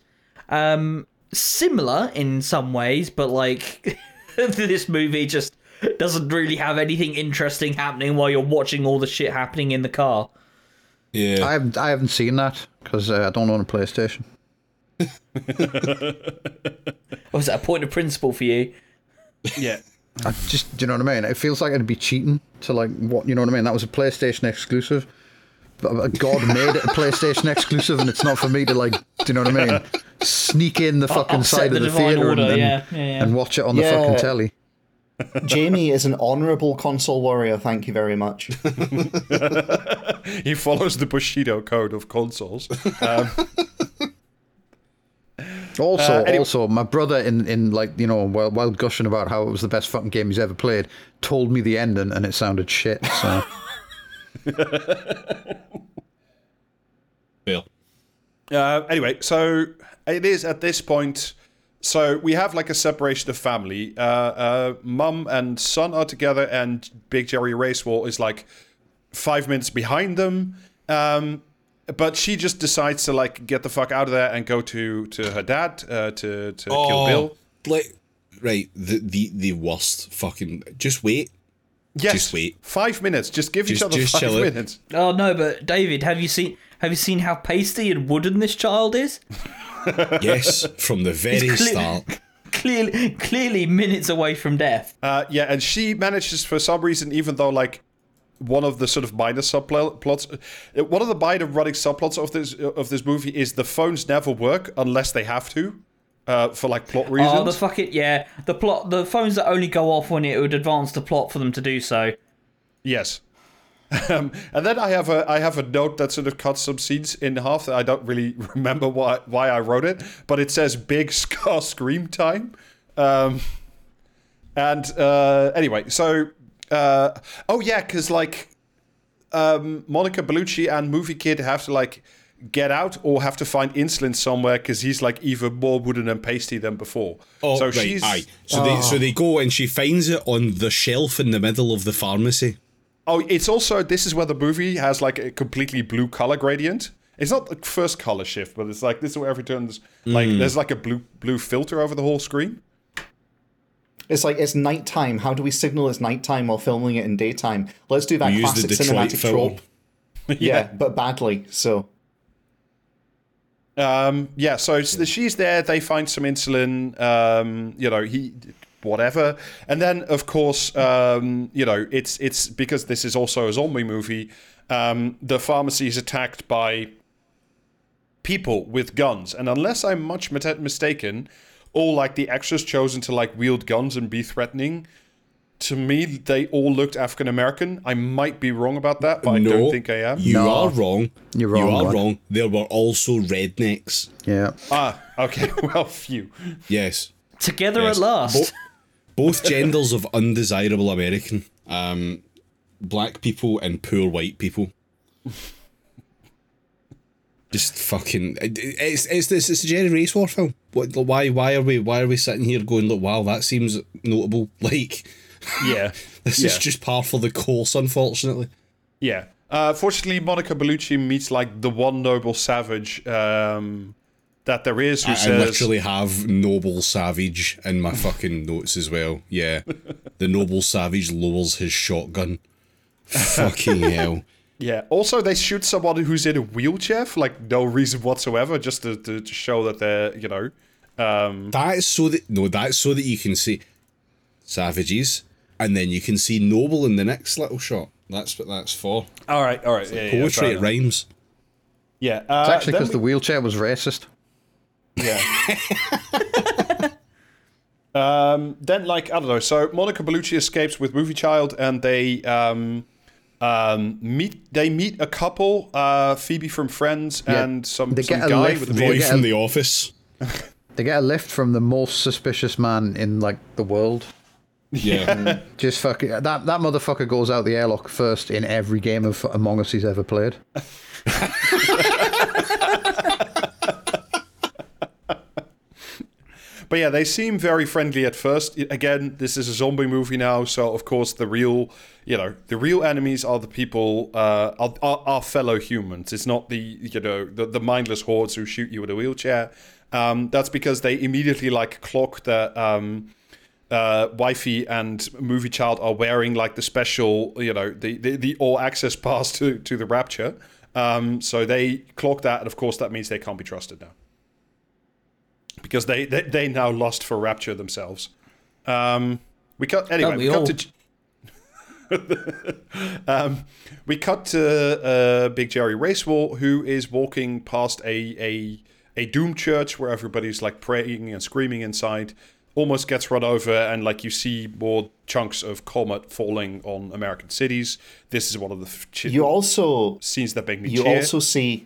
Um, similar in some ways, but like this movie just doesn't really have anything interesting happening while you're watching all the shit happening in the car. Yeah, I haven't I haven't seen that because uh, I don't own a PlayStation. Was that a point of principle for you? Yeah. I just do you know what I mean? It feels like it'd be cheating to like what you know what I mean. That was a PlayStation exclusive. But uh, God made it a PlayStation exclusive, and it's not for me to like. Do you know what I mean? Sneak in the fucking upset side the of the divine theater and, order, and, yeah, yeah, yeah. and watch it on the Yeah. fucking telly. Jamie is an honourable console warrior. Thank you very much. He follows the Bushido code of consoles. Also, Uh, anyway- also, my brother in in like you know while while gushing about how it was the best fucking game he's ever played, told me the ending and it sounded shit. So Bill. Uh, anyway, so it is at this point. So we have like a separation of family. Uh, uh, Mum and son are together, and Big Jerry Racewar is like five minutes behind them. Um, but she just decides to like get the fuck out of there and go to to her dad uh, to to kill Bill. Like, right, the, the the worst fucking. Just wait. Yes, just wait. Five minutes. Just give each other just five chill it. minutes. Oh no, but David, have you seen have you seen how pasty and wooden this child is? Yes, from the very cle- start. Clearly, clearly minutes away from death. Uh, yeah, and she manages for some reason, even though like one of the sort of minor subplots, uh, one of the minor running subplots of this of this movie is the phones never work unless they have to, uh, for like plot reasons. Oh, the fuck it, yeah. The plot, the phones that only go off when it would advance the plot for them to do so. Yes. Um, and then I have a I have a note that sort of cuts some scenes in half. That I don't really remember why why I wrote it, but it says "big scar scream time." Um, and uh, anyway, so uh, oh yeah, because like um, Monica Bellucci and Movie Kid have to like get out or have to find insulin somewhere because he's like even more wooden and pasty than before. Oh, so right, she's aye. So they so they go and she finds it on the shelf in the middle of the pharmacy. Oh, it's also this is where the movie has like a completely blue color gradient. It's not the first color shift, but it's like this is where every turns like mm. there's like a blue blue filter over the whole screen. It's like it's nighttime. How do we signal it's nighttime while filming it in daytime? Let's do that We use the classic Detroit cinematic film. trope. yeah. but badly. So Um, yeah, so she's there. They find some insulin. Um, you know, he whatever, and then of course, um, you know, it's it's because this is also a zombie movie. Um, the pharmacy is attacked by people with guns, and unless I'm much mistaken, all like the extras chosen to like wield guns and be threatening. To me, they all looked African American. I might be wrong about that, but I don't think I am. You No. are wrong. You're wrong, You are bud. wrong. There were also rednecks. yeah, Ah, okay. Well, few. Yes. Together Yes. at last. Bo- both genders of undesirable American. Um, black people and poor white people. Just fucking. it- It's it's this it's a Jerry Race War film. What? Why why are we why are we sitting here going look? Wow, that seems notable. Like Yeah. this yeah. is just par for the course, unfortunately. Yeah. Uh, fortunately, Monica Bellucci meets like the one noble savage um, that there is who I, I literally have Noble Savage in my fucking notes as well. Yeah. The Noble Savage lowers his shotgun. fucking hell. Yeah. Also, they shoot someone who's in a wheelchair for like no reason whatsoever, just to, to, to show that they're you know. Um, That's so that no, that's so that you can see savages, and then you can see Noble in the next little shot. That's what that's for. all right. All right. Yeah, yeah, fair Poetry, it rhymes. Yeah. Uh, It's actually then because the wheelchair was racist. Yeah. um, then, like, I don't know. So Monica Bellucci escapes with Movie Child, and they um, um, meet. They meet a couple, uh, Phoebe from Friends, Yeah. and some, They some get a guy lift. with a They Boy get voice. a- from the office. They get a lift from the most suspicious man in like the world. Yeah. Just fucking that that motherfucker goes out the airlock first in every game of Among Us he's ever played. But yeah, they seem very friendly at first. Again, this is a zombie movie now, so of course the real, you know, the real enemies are the people, uh, are, are, are fellow humans. It's not the, you know, the, the mindless hordes who shoot you with a wheelchair. Um, that's because they immediately like clock that um, uh, wifey and movie child are wearing like the special, you know, the the, the all access pass to to the rapture. Um, so they clock that, and of course that means they can't be trusted now because they they, they now lost for rapture themselves. Um, we cut anyway. We, we cut to. um, we cut to uh, Big Jerry Racewar, who is walking past a, a a doom church where everybody's like praying and screaming inside. Almost gets run over, and like you see more chunks of comet falling on American cities. This is one of the chi- You also scenes that make me you cheer. also see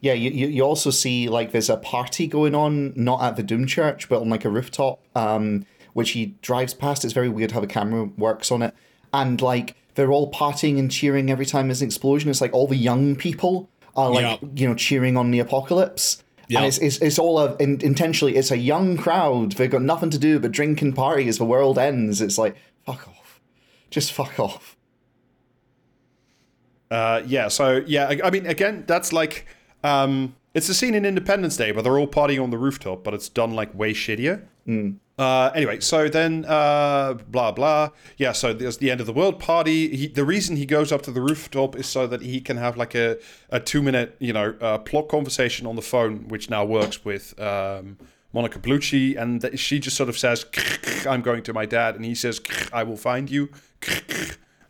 yeah you, you you also see like there's a party going on not at the doom church but on like a rooftop um which he drives past it's very weird how the camera works on it and like they're all partying and cheering every time there's an explosion it's like all the young people are like Yeah. you know cheering on the apocalypse Yeah. and it's, it's, it's all a, in, intentionally it's a young crowd. They've got nothing to do but drink and party as the world ends. It's like fuck off. Just fuck off. Uh, yeah, so yeah, I, I mean, again, that's like um, it's a scene in Independence Day, but they're all partying on the rooftop, but it's done like way shittier. Uh, anyway, so then uh, blah blah. Yeah, so there's the end of the world party. He, the reason he goes up to the rooftop is so that he can have like a, a two minute you know uh, plot conversation on the phone, which now works with um, Monica Bellucci, and she just sort of says, "I'm going to my dad," and he says, "I will find you."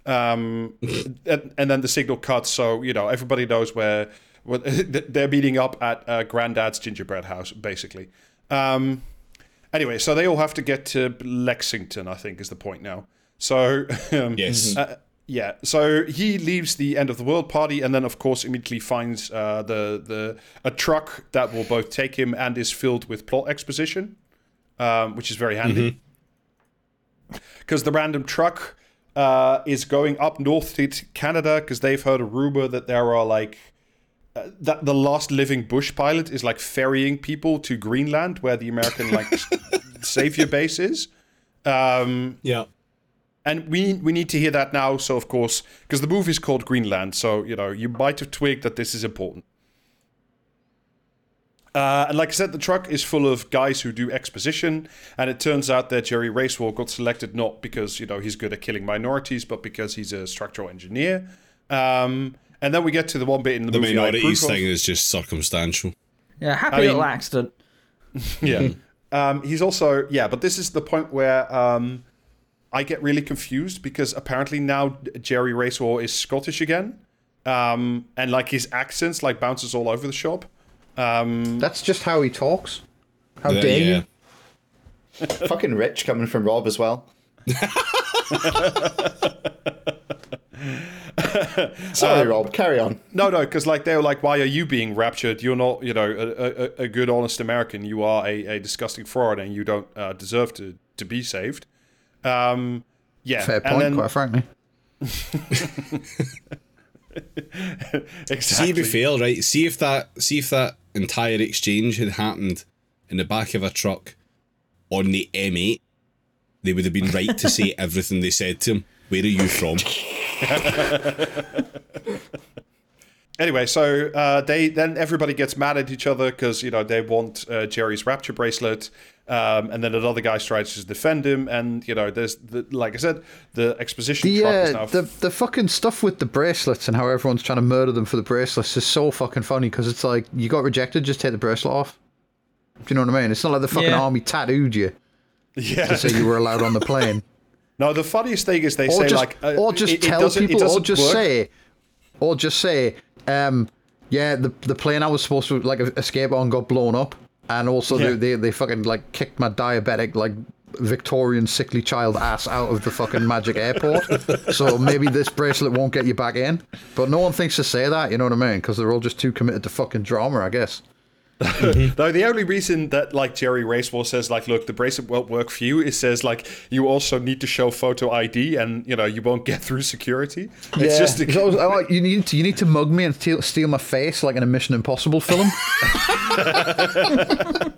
um, and, and then the signal cuts, so you know everybody knows where, where they're meeting up at uh, Granddad's gingerbread house, basically. Um, anyway, so they all have to get to Lexington, I think, is the point now. So um, Yes. uh, yeah, so he leaves the end of the world party, and then of course immediately finds uh, the the a truck that will both take him and is filled with plot exposition, um, which is very handy because the random truck uh, is going up north to Canada because they've heard a rumor that there are like uh, that the last living bush pilot is like ferrying people to Greenland where the American like savior base is. Um, yeah. and we we need to hear that now. So of course, because the movie is called Greenland, so you know you might have twigged that this is important. Uh, and like I said, the truck is full of guys who do exposition, and it turns out that Jerry Racewell got selected not because you know he's good at killing minorities, but because he's a structural engineer. Um, and then we get to the one bit in the, middle. The movie I minorities approve of. thing is just circumstantial. Yeah, happy I mean- little accident. Yeah. um, he's also yeah, but this is the point where um, I get really confused because apparently now Jerry Racewell is Scottish again, um, and like his accents like bounces all over the shop. Um, That's just how he talks. How Yeah, dare yeah. you? fucking rich coming from rob as well Sorry, Rob. Carry on. no, no, because like they were like, "Why are you being raptured? You're not, you know, a, a, a good, honest American. You are a, a disgusting fraud, and you don't uh, deserve to to be saved." Um, yeah, Fair and point, then- quite frankly. exactly. See, if be fail, right? See if that, see if that entire exchange had happened in the back of a truck on the M8, they would have been right to say everything they said to him. Where are you from? anyway, so uh, they then everybody gets mad at each other because you know they want uh, Jerry's rapture bracelet, um, and then another guy tries to defend him, and you know there's the like I said, the exposition The, truck is uh, the the fucking stuff with the bracelets and how everyone's trying to murder them for the bracelets is so fucking funny because it's like you got rejected, just take the bracelet off. Do you know what I mean? It's not like the fucking Yeah. army tattooed you yeah. to say you were allowed on the plane. No, the funniest thing is they or say just, like, uh, or just it- tell it people, or just work. say, or just say, um, yeah, the the plane I was supposed to like escape on got blown up, and also Yeah. they, they they fucking like kicked my diabetic like Victorian sickly child ass out of the fucking magic airport. so maybe this bracelet won't get you back in. But no one thinks to say that, you know what I mean? Because they're all just too committed to fucking drama, I guess. No, the only reason that like Jerry Racewell says like, look, the bracelet won't work for you is says like you also need to show photo ID and you know you won't get through security. It's just It's always- oh, you need to, you need to mug me and steal, steal my face like in a Mission Impossible film.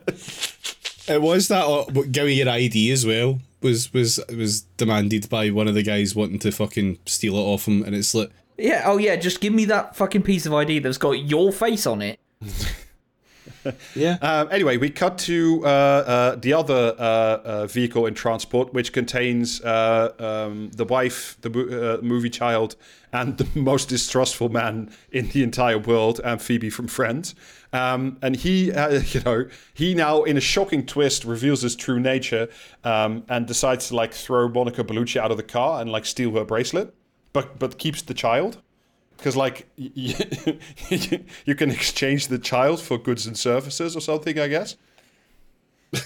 It was that uh, what, your ID as well was was was demanded by one of the guys wanting to fucking steal it off him, and it's like Yeah. Oh yeah. Just give me that fucking piece of ID that's got your face on it. yeah. Um, anyway, we cut to uh, uh, the other uh, uh, vehicle in transport, which contains uh, um, the wife, the mo- movie child, and the most distrustful man in the entire world, and Phoebe from Friends. Um, and he, uh, you know, he now, in a shocking twist, reveals his true nature um, and decides to like throw Monica Bellucci out of the car and like steal her bracelet, but but keeps the child because like y- y- you can exchange the child for goods and services or something i guess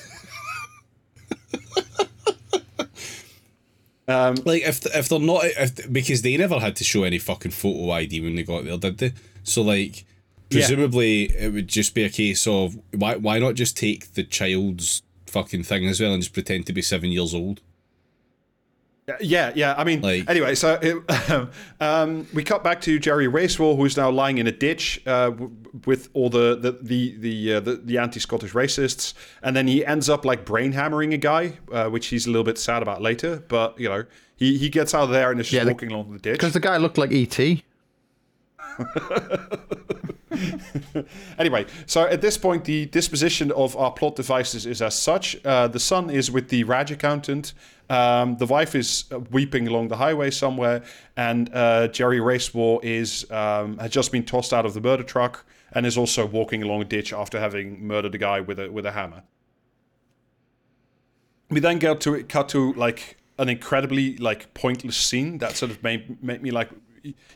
um, Like if if they're not if because they never had to show any fucking photo ID when they got there, did they? So like presumably it would just be a case of why why not just take the child's fucking thing as well and just pretend to be seven years old? Yeah yeah i mean Like- anyway so it, um, we cut back to jerry racewell who's now lying in a ditch uh, w- with all the the the the, uh, the, the anti-scottish racists. And then he ends up like brain hammering a guy uh, which he's a little bit sad about later. But you know he, he gets out of there and is just Yeah, the- walking along the ditch. Because the guy looked like E.T. Anyway, so at this point, the disposition of our plot devices is as such. Uh, the son is with the Raj accountant. Um, the wife is uh, weeping along the highway somewhere, and uh, Jerry Racewell is um, has just been tossed out of the murder truck and is also walking along a ditch after having murdered a guy with a with a hammer. We then get to cut to like an incredibly like pointless scene that sort of made made me like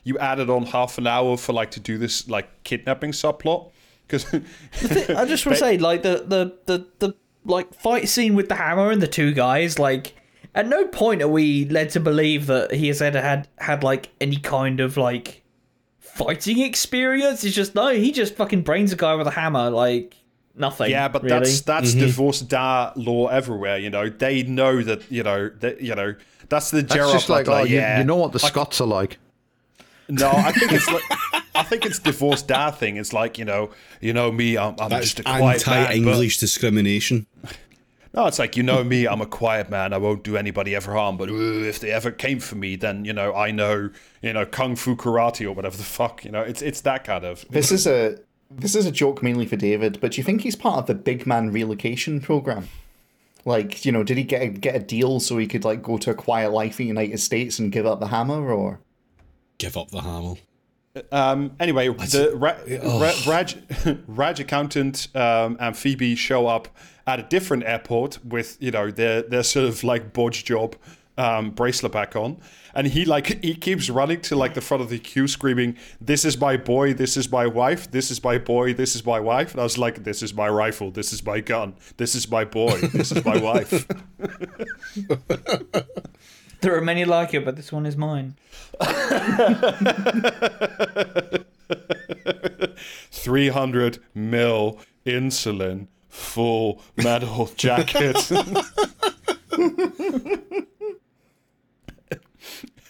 you added on half an hour for like to do this like kidnapping subplot because I just want to say, like the the the the like fight scene with the hammer and the two guys, like at no point are we led to believe that he has ever had had like any kind of like fighting experience. It's just no, he just fucking brains a guy with a hammer, like nothing. yeah, but really. that's mm-hmm. that's divorce da law everywhere. You know, they know that you know that you know that's the That's Gerard just like, Butler, oh, yeah. you know what the Scots are like. No, I think it's like I think it's divorce dad thing. It's like you know, you know me, I'm, I'm That's just a quiet man. anti-English discrimination. No, it's like you know me. I'm a quiet man. I won't do anybody ever harm. But uh, if they ever came for me, then you know I know you know kung fu karate or whatever the fuck. You know, it's it's that kind of. This is a this is a joke mainly for David, but do you think he's part of the big man relocation program? Like, you know, did he get a, get a deal so he could like go to a quiet life in the United States and give up the hammer, or Give up the hammer. Um, anyway, the Ra- Ra- Raj, Raj accountant um, and Phoebe show up at a different airport with you know their their sort of like bodge job um, bracelet back on, and he like he keeps running to like the front of the queue screaming, "This is my boy, this is my wife, this is my boy, this is my wife," and I was like, "This is my rifle, this is my gun, this is my boy, this is my wife." there are many like it, but this one is mine. Three hundred mil insulin, full metal jacket.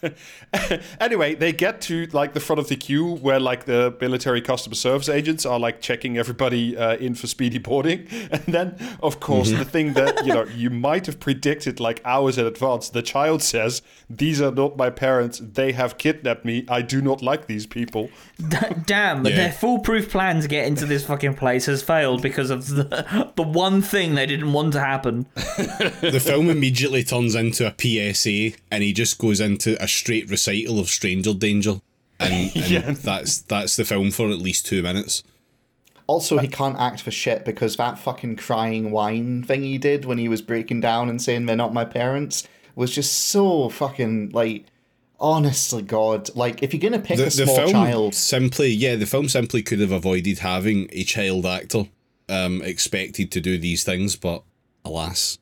anyway, they get to like the front of the queue where like the military customer service agents are like checking everybody uh, in for speedy boarding, and then of course the thing that you know you might have predicted like hours in advance, the child says, "These are not my parents. They have kidnapped me. I do not like these people." Damn, Yeah. their foolproof plan to get into this fucking place has failed because of the the one thing they didn't want to happen. the film immediately turns into a PSA, and he just goes into a straight recital of Stranger Danger, and, and Yeah. that's that's the film for at least two minutes. Also, he can't act for shit because that fucking crying whine thing he did when he was breaking down and saying they're not my parents was just so fucking like. Honestly, God, like if you're gonna pick The, a the small film child, simply, yeah, the film simply could have avoided having a child actor um, expected to do these things, but alas,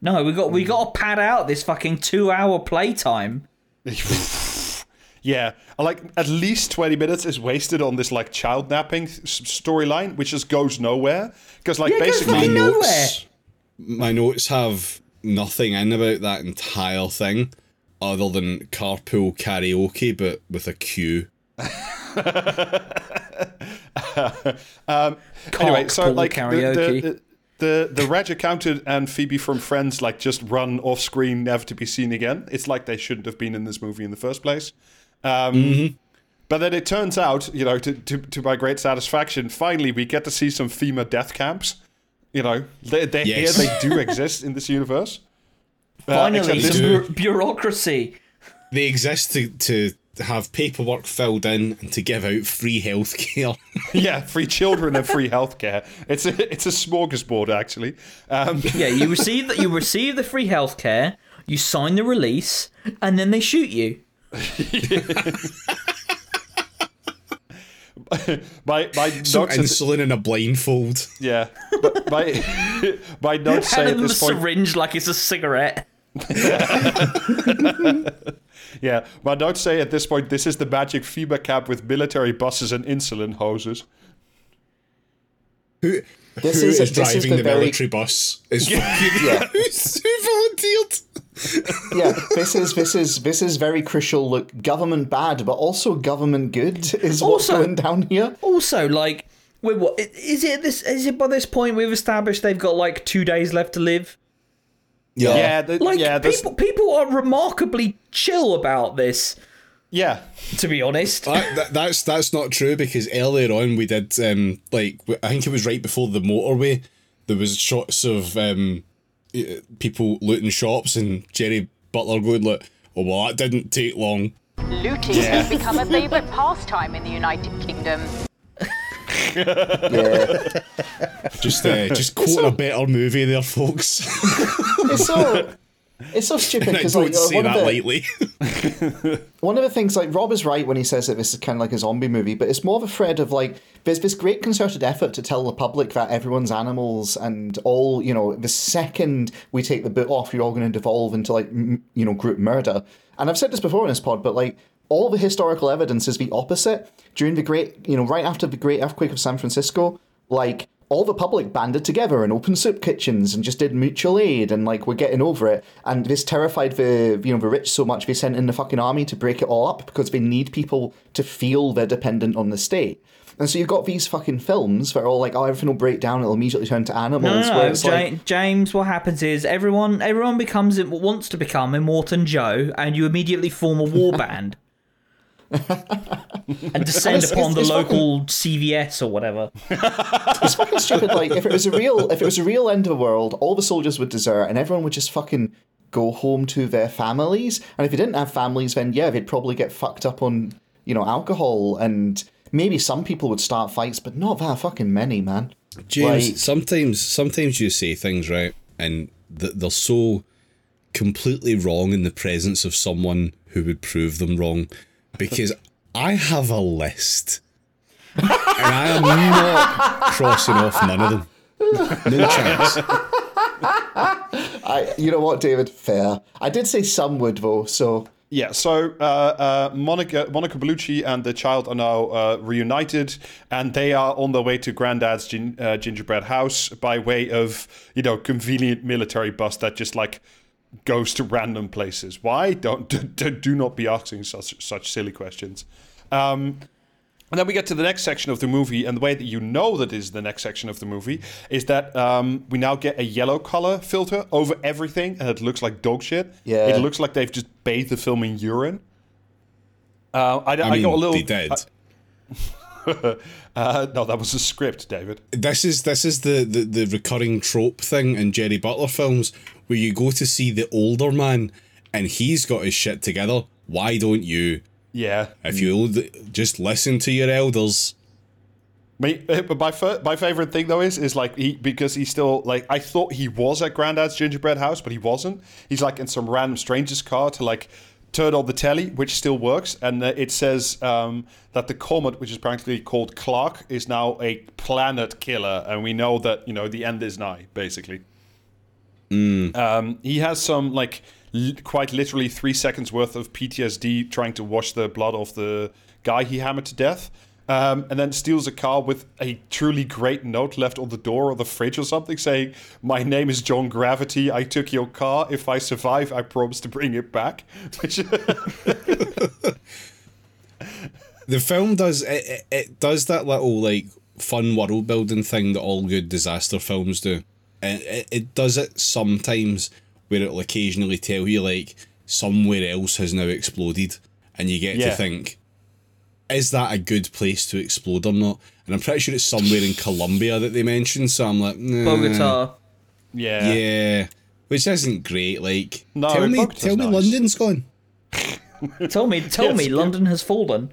No, we got we got to pad out this fucking two hour playtime. Yeah, like at least twenty minutes is wasted on this like child napping storyline, which just goes nowhere. Because like Yeah, basically, my notes, my notes have nothing in about that entire thing other than carpool karaoke, but with a Q. Um, anyway, so Carpool like the, karaoke. the, the the Reg accountant and Phoebe from Friends like just run off screen, never to be seen again. It's like they shouldn't have been in this movie in the first place. Um, But then it turns out, you know, to, to, to my great satisfaction, finally we get to see some FEMA death camps. You know, they, they Yes. here they do exist in this universe. Uh, Finally, except some this- bu- bureaucracy. They exist to, to have paperwork filled in and to give out free healthcare. yeah, free children and free healthcare. It's a it's a smorgasbord actually. Um, Yeah, you receive that. You receive the free healthcare. You sign the release, and then they shoot you. by my Some notes insulin in a blindfold. Yeah, but by my notes say at the this point. syringe like it's a cigarette. Yeah, but don't say at this point this is the magic FEMA camp with military buses and insulin hoses. Who, This who is- is, this is driving the the, very- military bus? Is fucking Yeah. who's who volunteered? yeah, this is this is this is very crucial. Look, government bad, but also government good is what's Also- going down here. Also, like, wait, what i- is it? This is it by this point we've established they've got like two days left to live. Yeah, the, Like, yeah, this, people people are remarkably chill about this. yeah, To be honest, That, that, that's that's not true because earlier on we did um like I think it was right before the motorway. There was shots of um people looting shops and Jerry Butler going like, "Oh well, that didn't take long." Looting has become a favourite pastime in the United Kingdom. Yeah, Just uh, just quoting a better movie there, folks. it's so it's so stupid and I because don't like say one of that the, lightly. One of the things, like Rob is right when he says that this is kind of like a zombie movie, but it's more of a thread of like there's this great concerted effort to tell the public that everyone's animals and all you know. The second we take the boot off, you're all going to devolve into like m- you know group murder. And I've said this before in this pod, but like all the historical evidence is the opposite. During the great, you know, right after the great earthquake of San Francisco, like all the public banded together and opened soup kitchens and just did mutual aid and like we're getting over it. And this terrified the you know the rich so much they sent in the fucking army to break it all up because they need people to feel they're dependent on the state. And so you've got these fucking films that are all like, oh, everything will break down, it'll immediately turn to animals. no, no, no. it's Ja- like, James. What happens is everyone everyone becomes wants to become Immortan Joe, and you immediately form a war band. And descend It's- upon it's- the it's local CVS or whatever. it's fucking stupid. Like if it was a real, if it was a real end of the world, all the soldiers would desert and everyone would just fucking go home to their families. And if you didn't have families, then yeah, they'd probably get fucked up on you know alcohol and maybe some people would start fights, but not that fucking many, man. James, Like- sometimes sometimes you say things right, and th- they're so completely wrong in the presence of someone who would prove them wrong, because I have a list, and I am not crossing off none of them. No chance. I, you know what, David? Fair. I did say some would though, so Yeah, so uh, uh, Monica Monica Bellucci and the child are now uh, reunited, and they are on their way to Granddad's gin, uh, gingerbread house by way of you know convenient military bus that just like goes to random places. Why? Don't do, do not be asking such such silly questions. Um, and then we get to the next section of the movie, and the way that you know that is the next section of the movie is that um, we now get a yellow color filter over everything, and it looks like dog shit. Yeah. it looks like they've just bathed the film in urine. Uh, I, I, I mean, got a little. they did. uh, no, that was a script, David. this is this is the, the the recurring trope thing in Jerry Butler films where you go to see the older man and he's got his shit together. Why don't you? Yeah, If you just listen to your elders. Me, but my my favorite thing though is is like he because he's still like I thought he was at Granddad's gingerbread house, but he wasn't. He's like in some random stranger's car to like turn on the telly, which still works, and uh, it says um, that the comet, which is practically called Clarke, is now a planet killer, and we know that you know the end is nigh, basically. Um, he has some like li- quite literally three seconds worth of PTSD trying to wash the blood off the guy he hammered to death. Um, and then steals a car with a truly great note left on the door or the fridge or something saying, My name is John Garrity. I took your car. If I survive, I promise to bring it back. Which, The film does it, it, it does that little like fun world building thing that all good disaster films do. And it, it does it sometimes where it'll occasionally tell you like somewhere else has now exploded and you get Yeah. to think is that a good place to explode or not? And I'm pretty sure it's somewhere in Colombia that they mentioned, so I'm like, nah. Bogota. yeah. Yeah. Which isn't great, like No, tell me Bogota's tell me nice. London's gone. Tell me, tell Yes, me, yeah. London has fallen.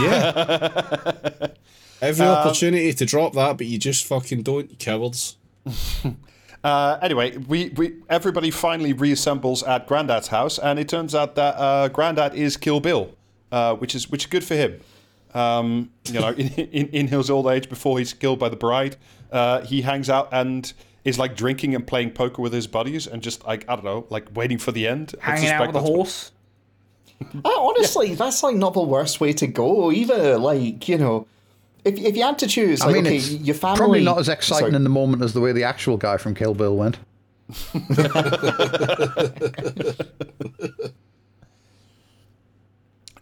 Yeah. Every um, opportunity to drop that, but you just fucking don't, you cowards. Uh, anyway, we, we everybody finally reassembles at Grandad's house, and it turns out that uh, Grandad is Kill Bill, uh, which is which is good for him. Um, you know, in, in in his old age, before he's killed by the bride, uh, he hangs out and is like drinking and playing poker with his buddies, and just like I don't know, like waiting for the end. Hanging out with a that's what- horse. Uh, honestly, that's like not the worst way to go either. Like, you know, if, if you had to choose, like, I mean, okay, it's your family. probably not as exciting Sorry. in the moment as the way the actual guy from Kill Bill went.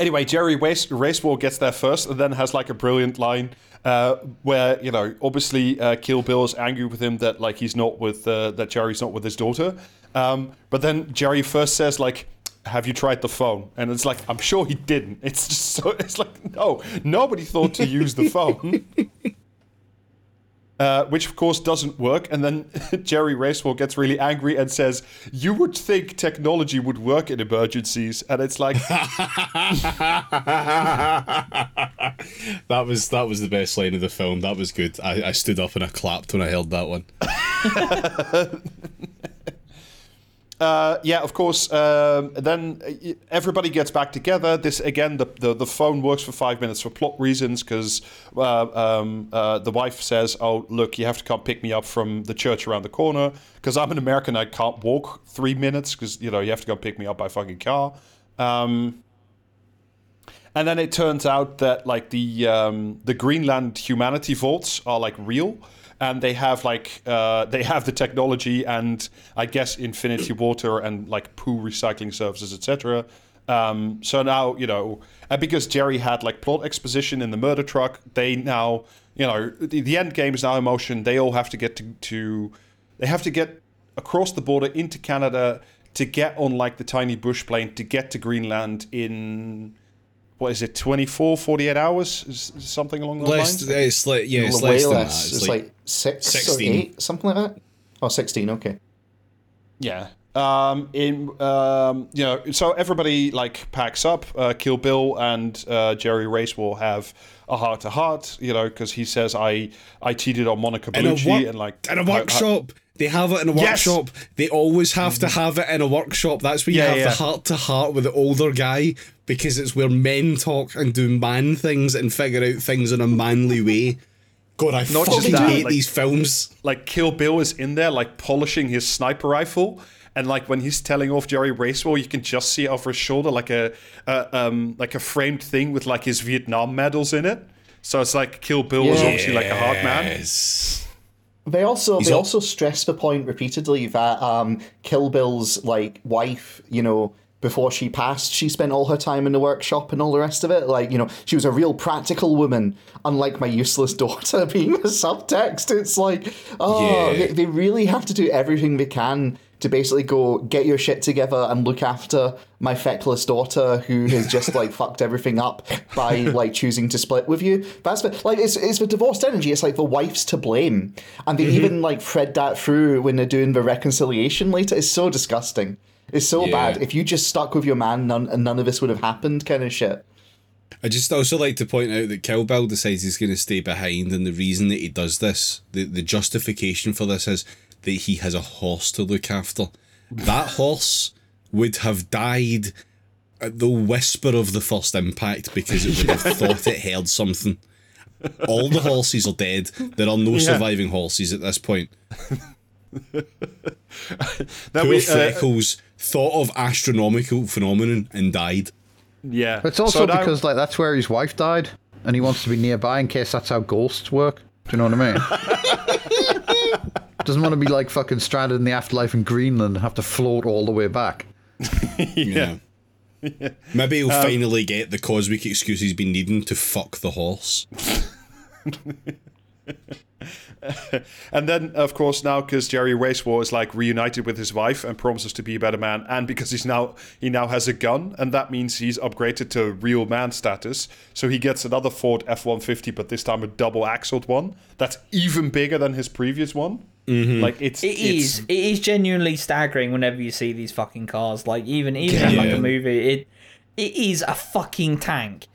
Anyway, Jerry Race, War gets there first and then has like a brilliant line uh, where, you know, obviously uh, Kill Bill is angry with him that like he's not with, uh, that Jerry's not with his daughter. Um, but then Jerry first says like, have you tried the phone? And it's like, I'm sure he didn't. It's just so, it's like, no, nobody thought to use the phone. Uh, which of course doesn't work. And then Jerry Racewell gets really angry and says, "You would think technology would work in emergencies," and it's like, That was that was the best line of the film. That was good. I, I stood up and I clapped when I heard that one. Uh, yeah, of course. Um, then uh, everybody gets back together. This again, the, the, the phone works for five minutes for plot reasons because uh, um, uh, the wife says, "Oh, look, you have to come pick me up from the church around the corner because I'm an American. I can't walk three minutes because you know you have to come pick me up by fucking car." Um, and then it turns out that like the um, the Greenland humanity vaults are like real, and they have like uh, they have the technology and I guess infinity water and like poo recycling services, etc. Um, so now you know, and because Jerry had like plot exposition in the murder truck, they now you know the, the end game is now in motion. They all have to get to, to they have to get across the border into Canada to get on like the tiny bush plane to get to Greenland in what is it 24 48 hours is is something along those Less, lines it's like yeah, it's way less less. It's, It's, like, like, six 16. or eight, something like that. Oh, 16, okay. yeah um in um you know so everybody like packs up uh, kill bill and uh, jerry race will have a heart to heart you know because he says i i cheated on monica in a, bellucci and like in a how- how- workshop. They have it in a Yes! workshop. They always have to have it in a workshop. That's where you Yeah, have yeah. the heart to heart with the older guy because it's where men talk and do man things and figure out things in a manly way. God, I Not just fucking that, hate like- these films. like Kill Bill is in there, like polishing his sniper rifle, and like when he's telling off Jerry Racewell, you can just see over his shoulder like a, a um like a framed thing with like his Vietnam medals in it. So it's like Kill Bill was obviously like a hard man. They also He's they al- also stress the point repeatedly that um, Kill Bill's like wife, you know, before she passed, she spent all her time in the workshop and all the rest of it. Like, you know, she was a real practical woman, unlike my useless daughter being the subtext. It's like, oh, Yeah. they, they really have to do everything they can to basically go get your shit together and look after my feckless daughter who has just like fucked everything up by like choosing to split with you. That's the, like it's it's the divorced energy. It's like the wife's to blame, and they mm-hmm. even like thread that through when they're doing the reconciliation later. It's so disgusting. It's so Yeah. bad. If you just stuck with your man, none none of this would have happened. Kind of shit. I just also like to point out that Kill Bill decides he's going to stay behind, and the reason that he does this, the, the justification for this is that he has a horse to look after. That horse would have died at the whisper of the first impact because it would have thought it heard something. All the horses are dead. There are no surviving horses at this point. Then Poor we, uh, Freckles thought of astronomical phenomenon and died. yeah. It's also So now- because like that's where his wife died, and he wants to be nearby in case that's how ghosts work. Do you know what I mean? Doesn't want to be like fucking stranded in the afterlife in Greenland and have to float all the way back. Yeah. Maybe he'll um, finally get the cosmic excuse he's been needing to fuck the horse. And then, of course, now because Jerry Racewar is like reunited with his wife and promises to be a better man, and because he's now he now has a gun, and that means he's upgraded to real man status. So he gets another Ford F one fifty, but this time a double axled one that's even bigger than his previous one. Mm-hmm. Like it's It it's, is. It is genuinely staggering whenever you see these fucking cars. Like even even in like a movie, it it is a fucking tank.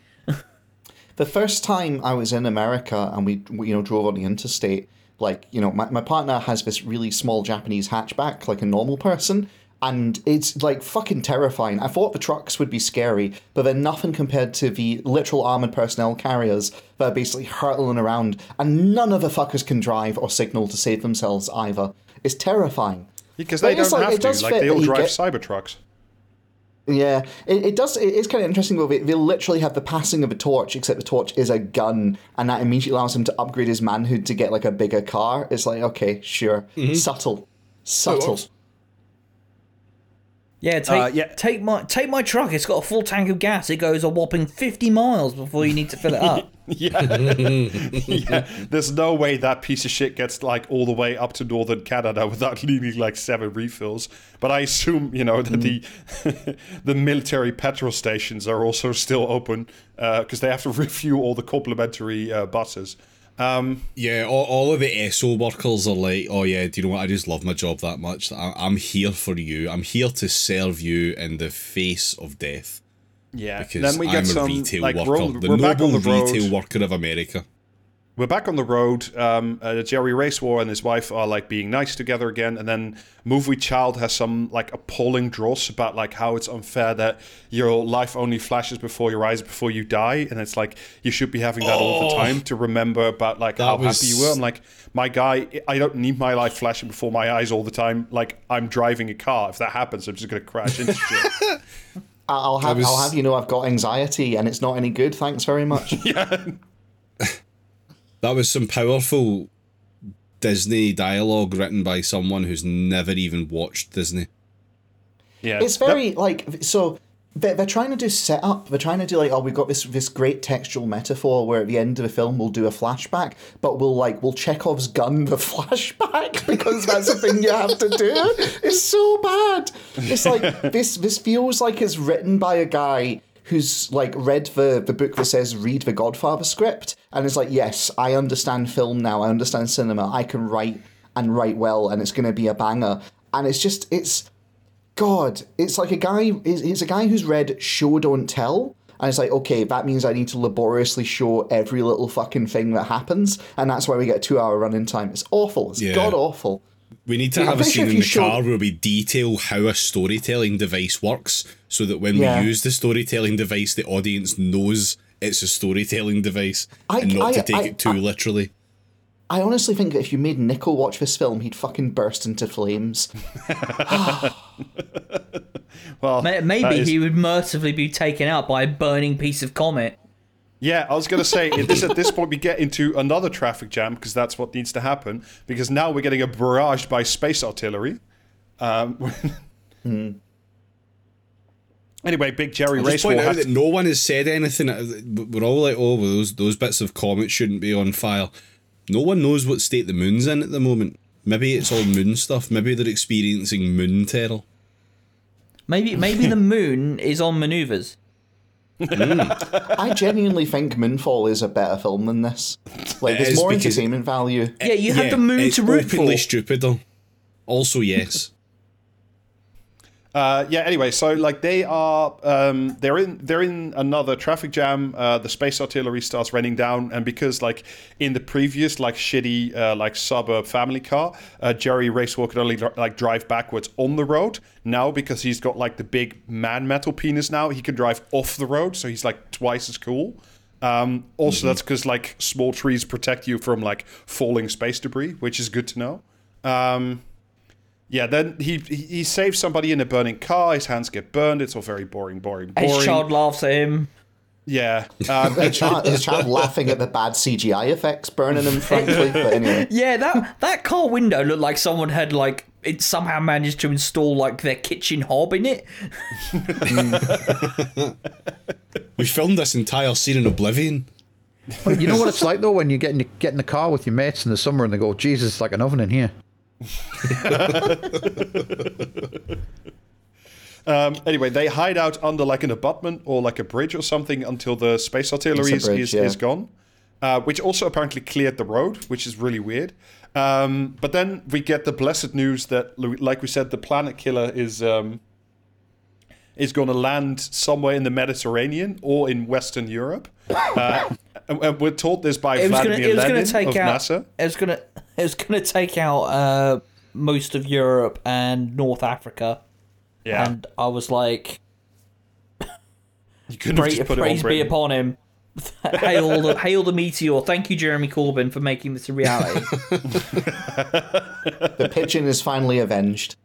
the first time I was in America and we, we, you know, drove on the interstate, like, you know, my, my partner has this really small Japanese hatchback, like a normal person, and it's like fucking terrifying. I thought the trucks would be scary, but they're nothing compared to the literal armored personnel carriers that are basically hurtling around, and none of the fuckers can drive or signal to save themselves either. It's terrifying. because But they don't like- have it to. Like they all drive get- Cybertrucks. Yeah, it, it does. It is kind of interesting though. They, they literally have the passing of a torch, except the torch is a gun, and that immediately allows him to upgrade his manhood to get like a bigger car. It's like okay, sure, mm-hmm. subtle, subtle. Oh, works. Yeah, take Uh, yeah. take my take my truck. It's got a full tank of gas. It goes a whopping fifty miles before you need to fill it up. yeah, there's no way that piece of shit gets like all the way up to northern Canada without needing like seven refills. But I assume you know that the the military petrol stations are also still open because they have to refuel all the complimentary uh, buses. Um, Yeah, all, all of the SO workers are like, oh yeah, do you know what? I just love my job that much. I, I'm here for you. I'm here to serve you in the face of death. yeah, Because then we get I'm a some retail like worker. the we're back on noble the retail worker of America. We're back on the road. Um, uh, Jerry Racewar and his wife are like being nice together again, and then Movie Child has some like appalling dross about like how it's unfair that your life only flashes before your eyes before you die, and it's like you should be having that all the time to remember about like how was- happy you were. I'm like, my guy, I don't need my life flashing before my eyes all the time. Like I'm driving a car. If that happens, I'm just gonna crash into shit. I'll have was- I'll have you know I've got anxiety and it's not any good. Thanks very much. That was some powerful Disney dialogue written by someone who's never even watched Disney. Yeah, it's very like so they're, they're trying to do setup. They're trying to do like oh we've got this this great textual metaphor where at the end of the film we'll do a flashback but we'll like we'll chekhov's gun the flashback because that's the thing you have to do. It's so bad. It's like this this feels like it's written by a guy who's like read the the book that says read the godfather script and is like yes i understand film now i understand cinema i can write and write well and it's going to be a banger and it's just it's God, it's like a guy. It's, it's a guy who's read Show Don't Tell, and it's like, okay, that means I need to laboriously show every little fucking thing that happens, and that's why we get a two-hour running time. It's awful. It's Yeah. god awful. We need to Yeah, I'm have a pretty sure scene in the show- car where we detail how a storytelling device works so that when Yeah. we use the storytelling device, the audience knows it's a storytelling device I- and not I- to take I- it too I- literally. I honestly think that if you made Nico watch this film, he'd fucking burst into flames. well, Maybe is- he would mercifully be taken out by a burning piece of comet. Yeah, I was going to say at this at this point we get into another traffic jam because that's what needs to happen. Because now we're getting a barrage by space artillery. Um, Anyway, Big Jerry I'll just point will out have that no one has said anything. We're all like, oh, well, those those bits of comet shouldn't be on fire. No one knows what state the moon's in at the moment. Maybe it's all moon stuff. Maybe they're experiencing moon terror. Maybe maybe the moon is on maneuvers. Mm. I genuinely think Moonfall is a better film than this. Like, It there's more entertainment value. Yeah, you have the moon it's to root for. openly stupider. Also, yes. Uh, yeah. Anyway, so like they are, um, they're in they're in another traffic jam. Uh, the space artillery starts raining down, and because like in the previous like shitty uh, like suburb family car, uh, Jerry Racewar could only like drive backwards on the road. Now because he's got like the big man metal penis, now he can drive off the road, so he's like twice as cool. Um, also, that's because like small trees protect you from like falling space debris, which is good to know. Um, yeah, then he he he saves somebody in a burning car. His hands get burned. It's all very boring, boring, boring. His child laughs at him. Yeah. Um, His child, his child laughing at the bad CGI effects burning him, frankly. But anyway. Yeah, that that car window looked like someone had like it somehow managed to install like their kitchen hob in it. We filmed this entire scene in Oblivion. Well, you know what it's like though when you get in, get in the car with your mates in the summer and they go, Jesus, it's like an oven in here. um, anyway, they hide out under like an abutment or like a bridge or something until the space artillery is, bridge, is, yeah. is gone, uh, which also apparently cleared the road, which is really weird. Um, but then we get the blessed news that, like we said, the planet killer is um, is going to land somewhere in the Mediterranean or in Western Europe. Uh, and, and we're told this by It was gonna Vladimir it was gonna Lenin take of out NASA. it was gonna it was gonna take out uh, most of Europe and North Africa. Yeah, And I was like, you couldn't have praise, just put praise it on be upon him. hail the hail the meteor. Thank you, Jeremy Corbyn, for making this a reality. The pigeon is finally avenged.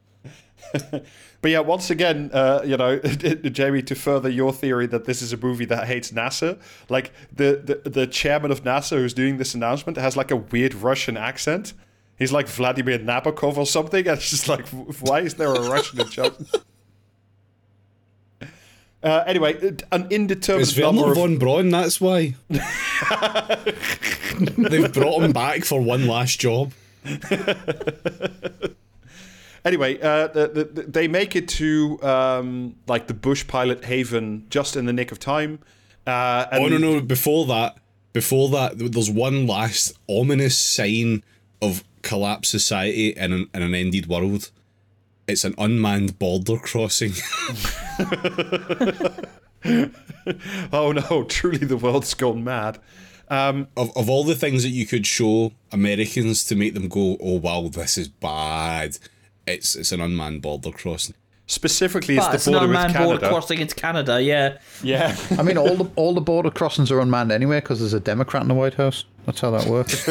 But yeah, once again, uh, you know, Jamie, to further your theory that this is a movie that hates NASA, like the, the the chairman of NASA who's doing this announcement has like a weird Russian accent. He's like Vladimir Nabokov or something, and it's just like, why is there a Russian in charge? Uh, anyway, an indeterminate It's number of von Braun, that's why. They've brought him back for one last job. Anyway, uh, the, the, the- they make it to um, like the bush pilot haven just in the nick of time. Uh, and Oh no no! Before that, before that, there's one last ominous sign of collapsed society in an, in an ended world. It's an unmanned border crossing. Oh no! Truly, the world's gone mad. Um, of of all the things that you could show Americans to make them go, "Oh wow, this is bad," it's it's an unmanned border crossing. specifically, but it's it's the an border with Canada. border crossing into Canada. Yeah, Yeah. I mean, all the all the border crossings are unmanned anyway because there's a Democrat in the White House. That's how that works.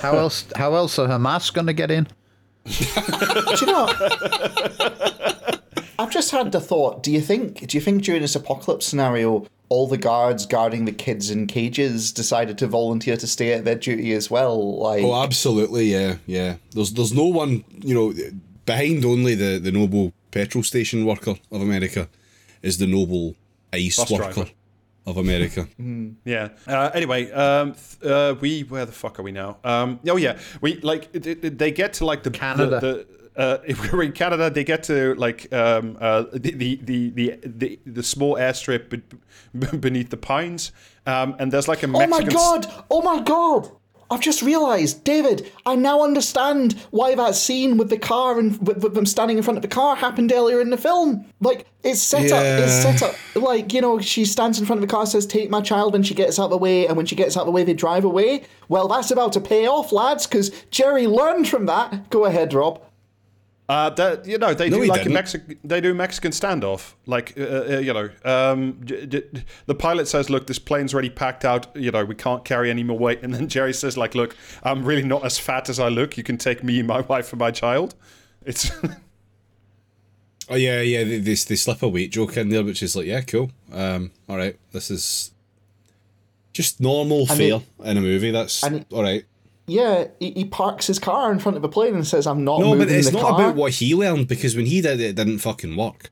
how else? How else are Hamas going to get in? Do you know? I've just had the thought. Do you think? Do you think during this apocalypse scenario, all the guards guarding the kids in cages decided to volunteer to stay at their duty as well? Like, Oh, absolutely, yeah, yeah. There's there's no one, you know, behind only the the noble petrol station worker of America is the noble ice Bus worker driver. of America. Yeah. Uh, anyway, um, th- uh, we where the fuck are we now? Um, oh yeah, we like it- it- they get to like the Canada. The, the, uh, if we're in Canada, they get to like um, uh, the, the, the the the the small airstrip be- be- beneath the pines, um, and there's like a oh my god! Oh my god! I've just realised, David. I now understand why that scene with the car and with, with them standing in front of the car happened earlier in the film. Like it's set up. It's set up. Like you know, she stands in front of the car, says, "Take my child," and she gets out of the way. And when she gets out of the way, they drive away. Well, that's about to pay off, lads, because Jerry learned from that. Go ahead, Rob. Uh, that you know they No, do like a didn't. Mexican they do Mexican standoff like uh, uh, you know um, j- j- the pilot says look this plane's already packed out you know we can't carry any more weight and then Jerry says like look I'm really not as fat as I look you can take me my wife and my child it's Oh yeah, yeah. They, they, they slip a weight joke in there, which is like, yeah, cool. Um, all right, this is just normal And fare it- in a movie. That's and it- all right. Yeah, he, he parks his car in front of a plane and says, "I'm not No, moving but it's the not car." about what he learned because when he did it, it didn't fucking work.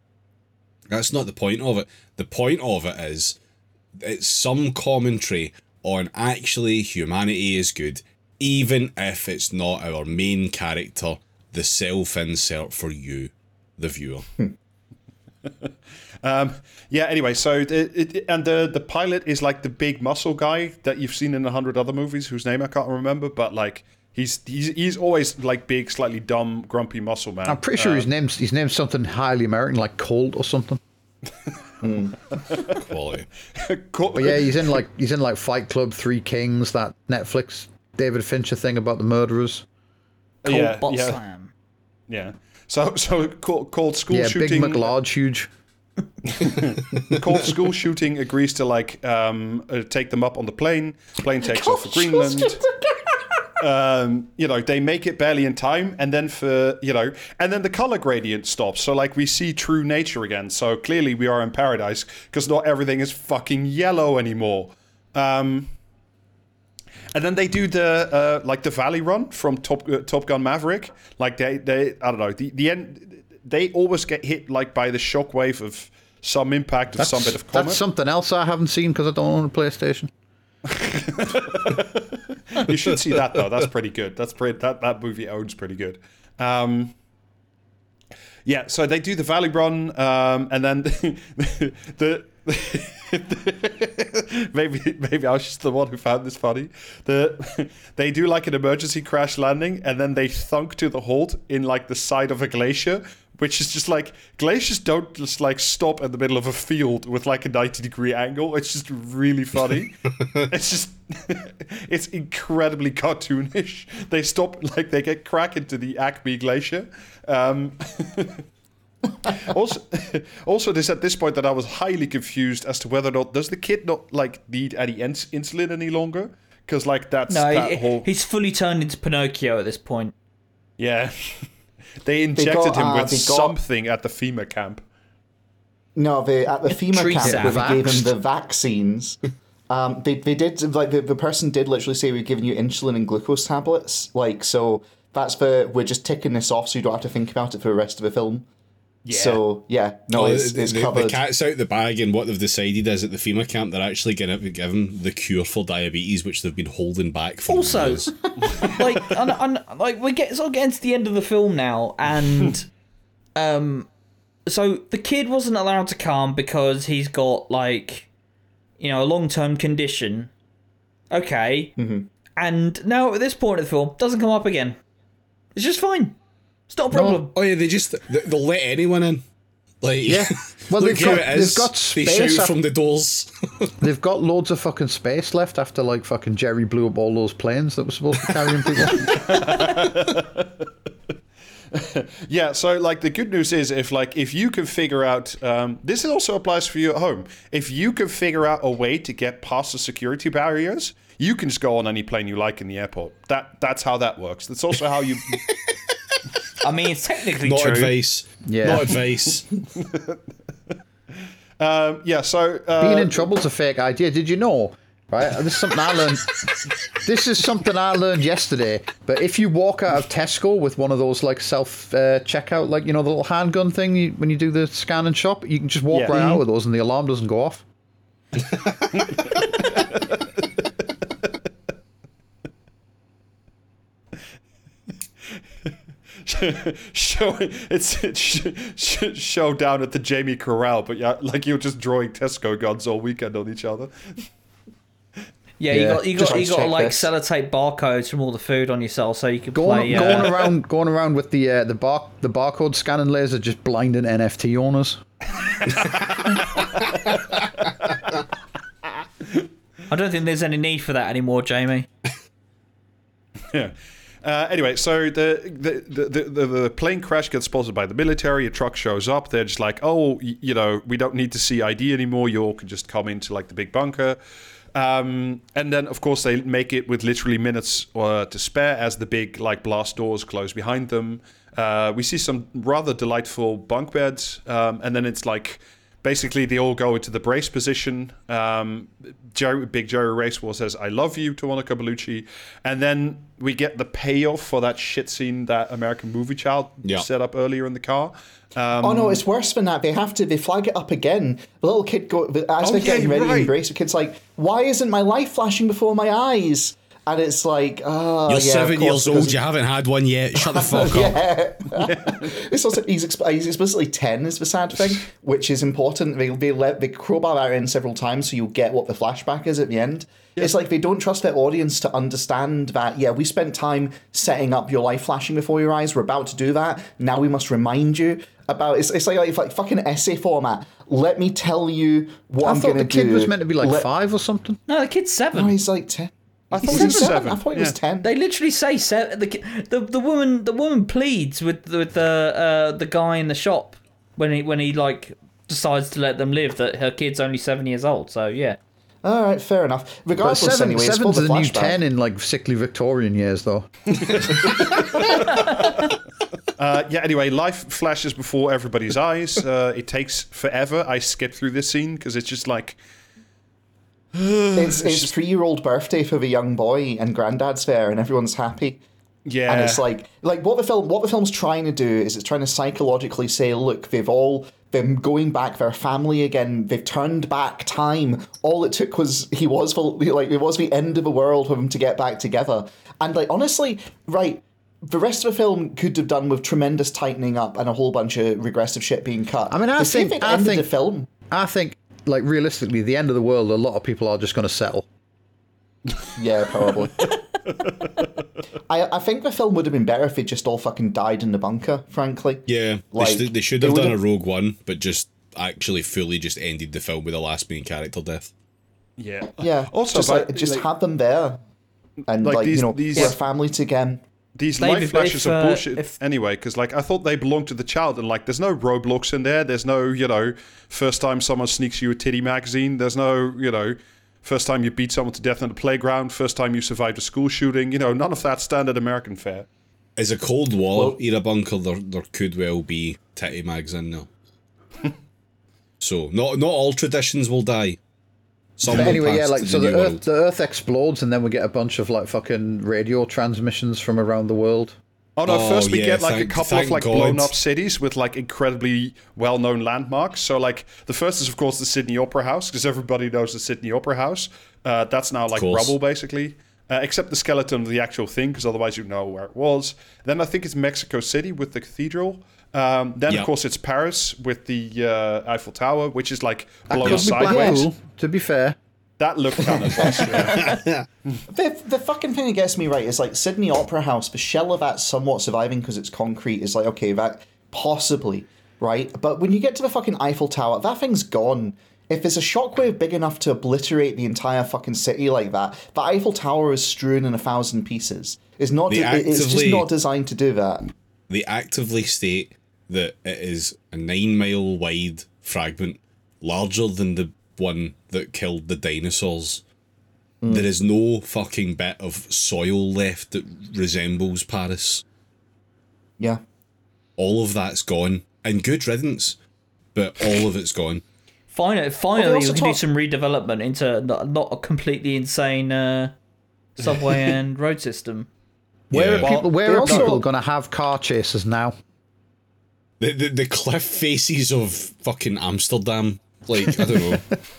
That's not the point of it. The point of it is it's some commentary on actually humanity is good, even if it's not our main character, the self insert for you, the viewer. Um, yeah. Anyway, so the, it, and the the pilot is like the big muscle guy that you've seen in a hundred other movies, whose name I can't remember, but like he's he's he's always like big, slightly dumb, grumpy muscle man. I'm pretty sure Uh, his name's his name's something highly American, like Colt or something. Quality. cool. But yeah, he's in like he's in like Fight Club, Three Kings, that Netflix David Fincher thing about the murderers. Cold yeah, yeah, slam. yeah. So so called, called school Yeah, shooting. Big McLarge, huge. called school shooting agrees to like um, uh, take them up on the plane. Plane takes off for Greenland. um, you know, they make it barely in time, and then for you know, and then the color gradient stops. So like we see true nature again. So clearly we are in paradise because not everything is fucking yellow anymore. Um, and then they do the uh, like the valley run from Top uh, Top Gun Maverick. Like they they I don't know the the end. They always get hit like by the shockwave of some impact of some bit of comet. that's something else I haven't seen because I don't own a PlayStation. you should see that though. That's pretty good. That's pretty. That that movie owns pretty good. Um, yeah, so they do the Valley Run, um, and then the, the maybe maybe I was just the one who found this funny. The they do like an emergency crash landing, and then they thunk to the halt in like the side of a glacier, which is just like glaciers don't just like stop in the middle of a field with like a ninety degree angle. It's just really funny. it's just it's incredibly cartoonish. They stop like they get crack into the Acme Glacier. Um, also, also, it is at this point that I was highly confused as to whether or not does the kid not like need any ins- insulin any longer? Because like that's No, that he- whole he's fully turned into Pinocchio at this point. yeah. They injected got, him uh, with got- something at the FEMA camp. No, they at the FEMA Tree camp where they gave him the vaccines. Um, they they did like the, the person did literally say we've given you insulin and glucose tablets. Like so that's the we're just ticking this off so you don't have to think about it for the rest of the film. Yeah. So yeah, no, Oh, it's, the, it's the- covered. the cat's out the bag, and what they've decided is at the FEMA camp they're actually going to give him the cure for diabetes, which they've been holding back for Also, years. like, and, and, like we get sort of getting to the end of the film now, and um, so the kid wasn't allowed to come because he's got like, you know, a long term condition. Okay, and now at this point of the film, doesn't come up again. It's just fine. It's not a problem. Oh yeah, they just they- they'll let anyone in. Like Yeah. Well, look they've got- it is. they've got space shout af- from the doors. They've got loads of fucking space left after like fucking Jerry blew up all those planes that were supposed to be carrying people. Yeah, so like the good news is if like if you can figure out um, this also applies for you at home. If you can figure out a way to get past the security barriers, you can just go on any plane you like in the airport. That that's how that works. That's also how you I mean, it's technically Not true. advice. Yeah. Not advice. um, yeah, so uh, Being in trouble's a fake idea. Did you know? Right, this is something I learned. this is something I learned yesterday. But if you walk out of Tesco with one of those like self uh, checkout, like you know the little handgun thing you, when you do the scan and shop, you can just walk Yeah. right out with those, and the alarm doesn't go off. show it's, it's sh- sh- show down at the Jamie Corral, but yeah, like you're just drawing Tesco guns all weekend on each other. Yeah, you got you got Just you got to check like this. sellotape barcodes from all the food on yourself so you can Going, play. going uh, around, going around with the uh, the bar the barcode scanning laser, just blinding NFT owners. I don't think there's any need for that anymore, Jamie. Yeah. Uh, anyway, so the the, the, the the plane crash gets spotted by the military. A truck shows up. They're just like, oh, you know, we don't need to see ID anymore. You all can just come into like the big bunker. Um, and then, of course, they make it with literally minutes uh, to spare as the big like blast doors close behind them. Uh, we see some rather delightful bunk beds, um, and then it's like basically they all go into the brace position. Um, Jerry, Big Jerry Racewar says, "I love you" to Monica Bellucci, and then we get the payoff for that shit scene that American Movie Child Yeah. set up earlier in the car. Um, Oh no, it's worse than that. They have to. They flag it up again. The little kid go as Oh, they're yeah, getting you're ready to embrace. The kid's like, "Why isn't my life flashing before my eyes?" And it's like, "Oh, You're yeah, seven course, years old. You haven't had one yet. Shut the fuck up. It's also he's, exp- he's explicitly ten is the sad thing, which is important. They they let they crowbar that in several times so you'll get what the flashback is at the end. It's like they don't trust their audience to understand that. Yeah, we spent time setting up your life flashing before your eyes. We're about to do that. Now we must remind you about. It's, it's like, like like fucking essay format. Let me tell you what I am thought gonna do. I thought the kid do. was meant to be like Let- five or something. No, the kid's seven. No, he's like ten. I thought Is he was seven? seven. I thought he was ten. They literally say se- the, the the woman the woman pleads with with the uh, the guy in the shop when he when he like decides to let them live that her kid's only seven years old. So yeah, All right, fair enough. But Regardless, seven, anyway, it's seven's for the the new ten in like sickly Victorian years, though. Uh, yeah. Anyway, life flashes before everybody's eyes. Uh, it takes forever. I skip through this scene because it's just like It's it's three year old birthday for the young boy, and granddad's there, and everyone's happy. yeah. And it's like like what the film what the film's trying to do is it's trying to psychologically say, look, they've all them going back, their family again. They've turned back time. All it took was he was for like it was the end of the world for them to get back together. And like honestly, right. The rest of the film could have done with tremendous tightening up and a whole bunch of regressive shit being cut. I mean, I The think- I think- the film. I think, like realistically, the end of the world, a lot of people are just going to settle. Yeah, probably. I I think the film would have been better if they just all fucking died in the bunker. Frankly. Yeah, Like, they, sh- they should they have done a Rogue One, but just actually fully just ended the film with the last main character death. yeah. Yeah. Also, just but, like just like- have them there, and Like like, these- you know, these- we're family again. These Dave, life if- flashes if, are uh, bullshit if- anyway, because like I thought they belonged to the child, and like there's no Roblox in there. There's no you know first time someone sneaks you a titty magazine. There's no you know first time you beat someone to death on the playground. First time you survived a school shooting. You know none of that standard American fare. As a Cold War Well- era bunker, there, there could well be titty mags in there. so not not all traditions will die. Some But anyway, yeah, like so the the Earth, world. the Earth explodes, and then we get a bunch of like fucking radio transmissions from around the world. Oh no! Oh, first we yeah, get like thank- a couple of like God. blown up cities with like incredibly well known landmarks. So like the first is of course the Sydney Opera House because everybody knows the Sydney Opera House. Uh, that's now like rubble basically, uh, except the skeleton of the actual thing because otherwise you know where it was. Then I think it's Mexico City with the cathedral. Um, then Yeah. of course it's Paris with the uh, Eiffel Tower, which is like That blown could be sideways. Blackpool, to be fair. That looked kind of yeah. The, the fucking thing that gets me right is like Sydney Opera House, the shell of that somewhat surviving because it's concrete is like, okay, that possibly, right? But when you get to the fucking Eiffel Tower, that thing's gone. If there's a shockwave big enough to obliterate the entire fucking city like that, the Eiffel Tower is strewn in a thousand pieces. It's not. They de- it's just not designed to do that. they actively state that it is a nine mile wide fragment, larger than the one that killed the dinosaurs. There is no fucking bit of soil left that resembles Paris. Yeah. All of that's gone. And good riddance, but all of it's gone. finally, finally also we can do some redevelopment into not, not a completely insane uh, subway and road system. Where Yeah. are people? Where are also- people going to have car chases now? The, the, the cliff faces of fucking Amsterdam. Like, I don't know.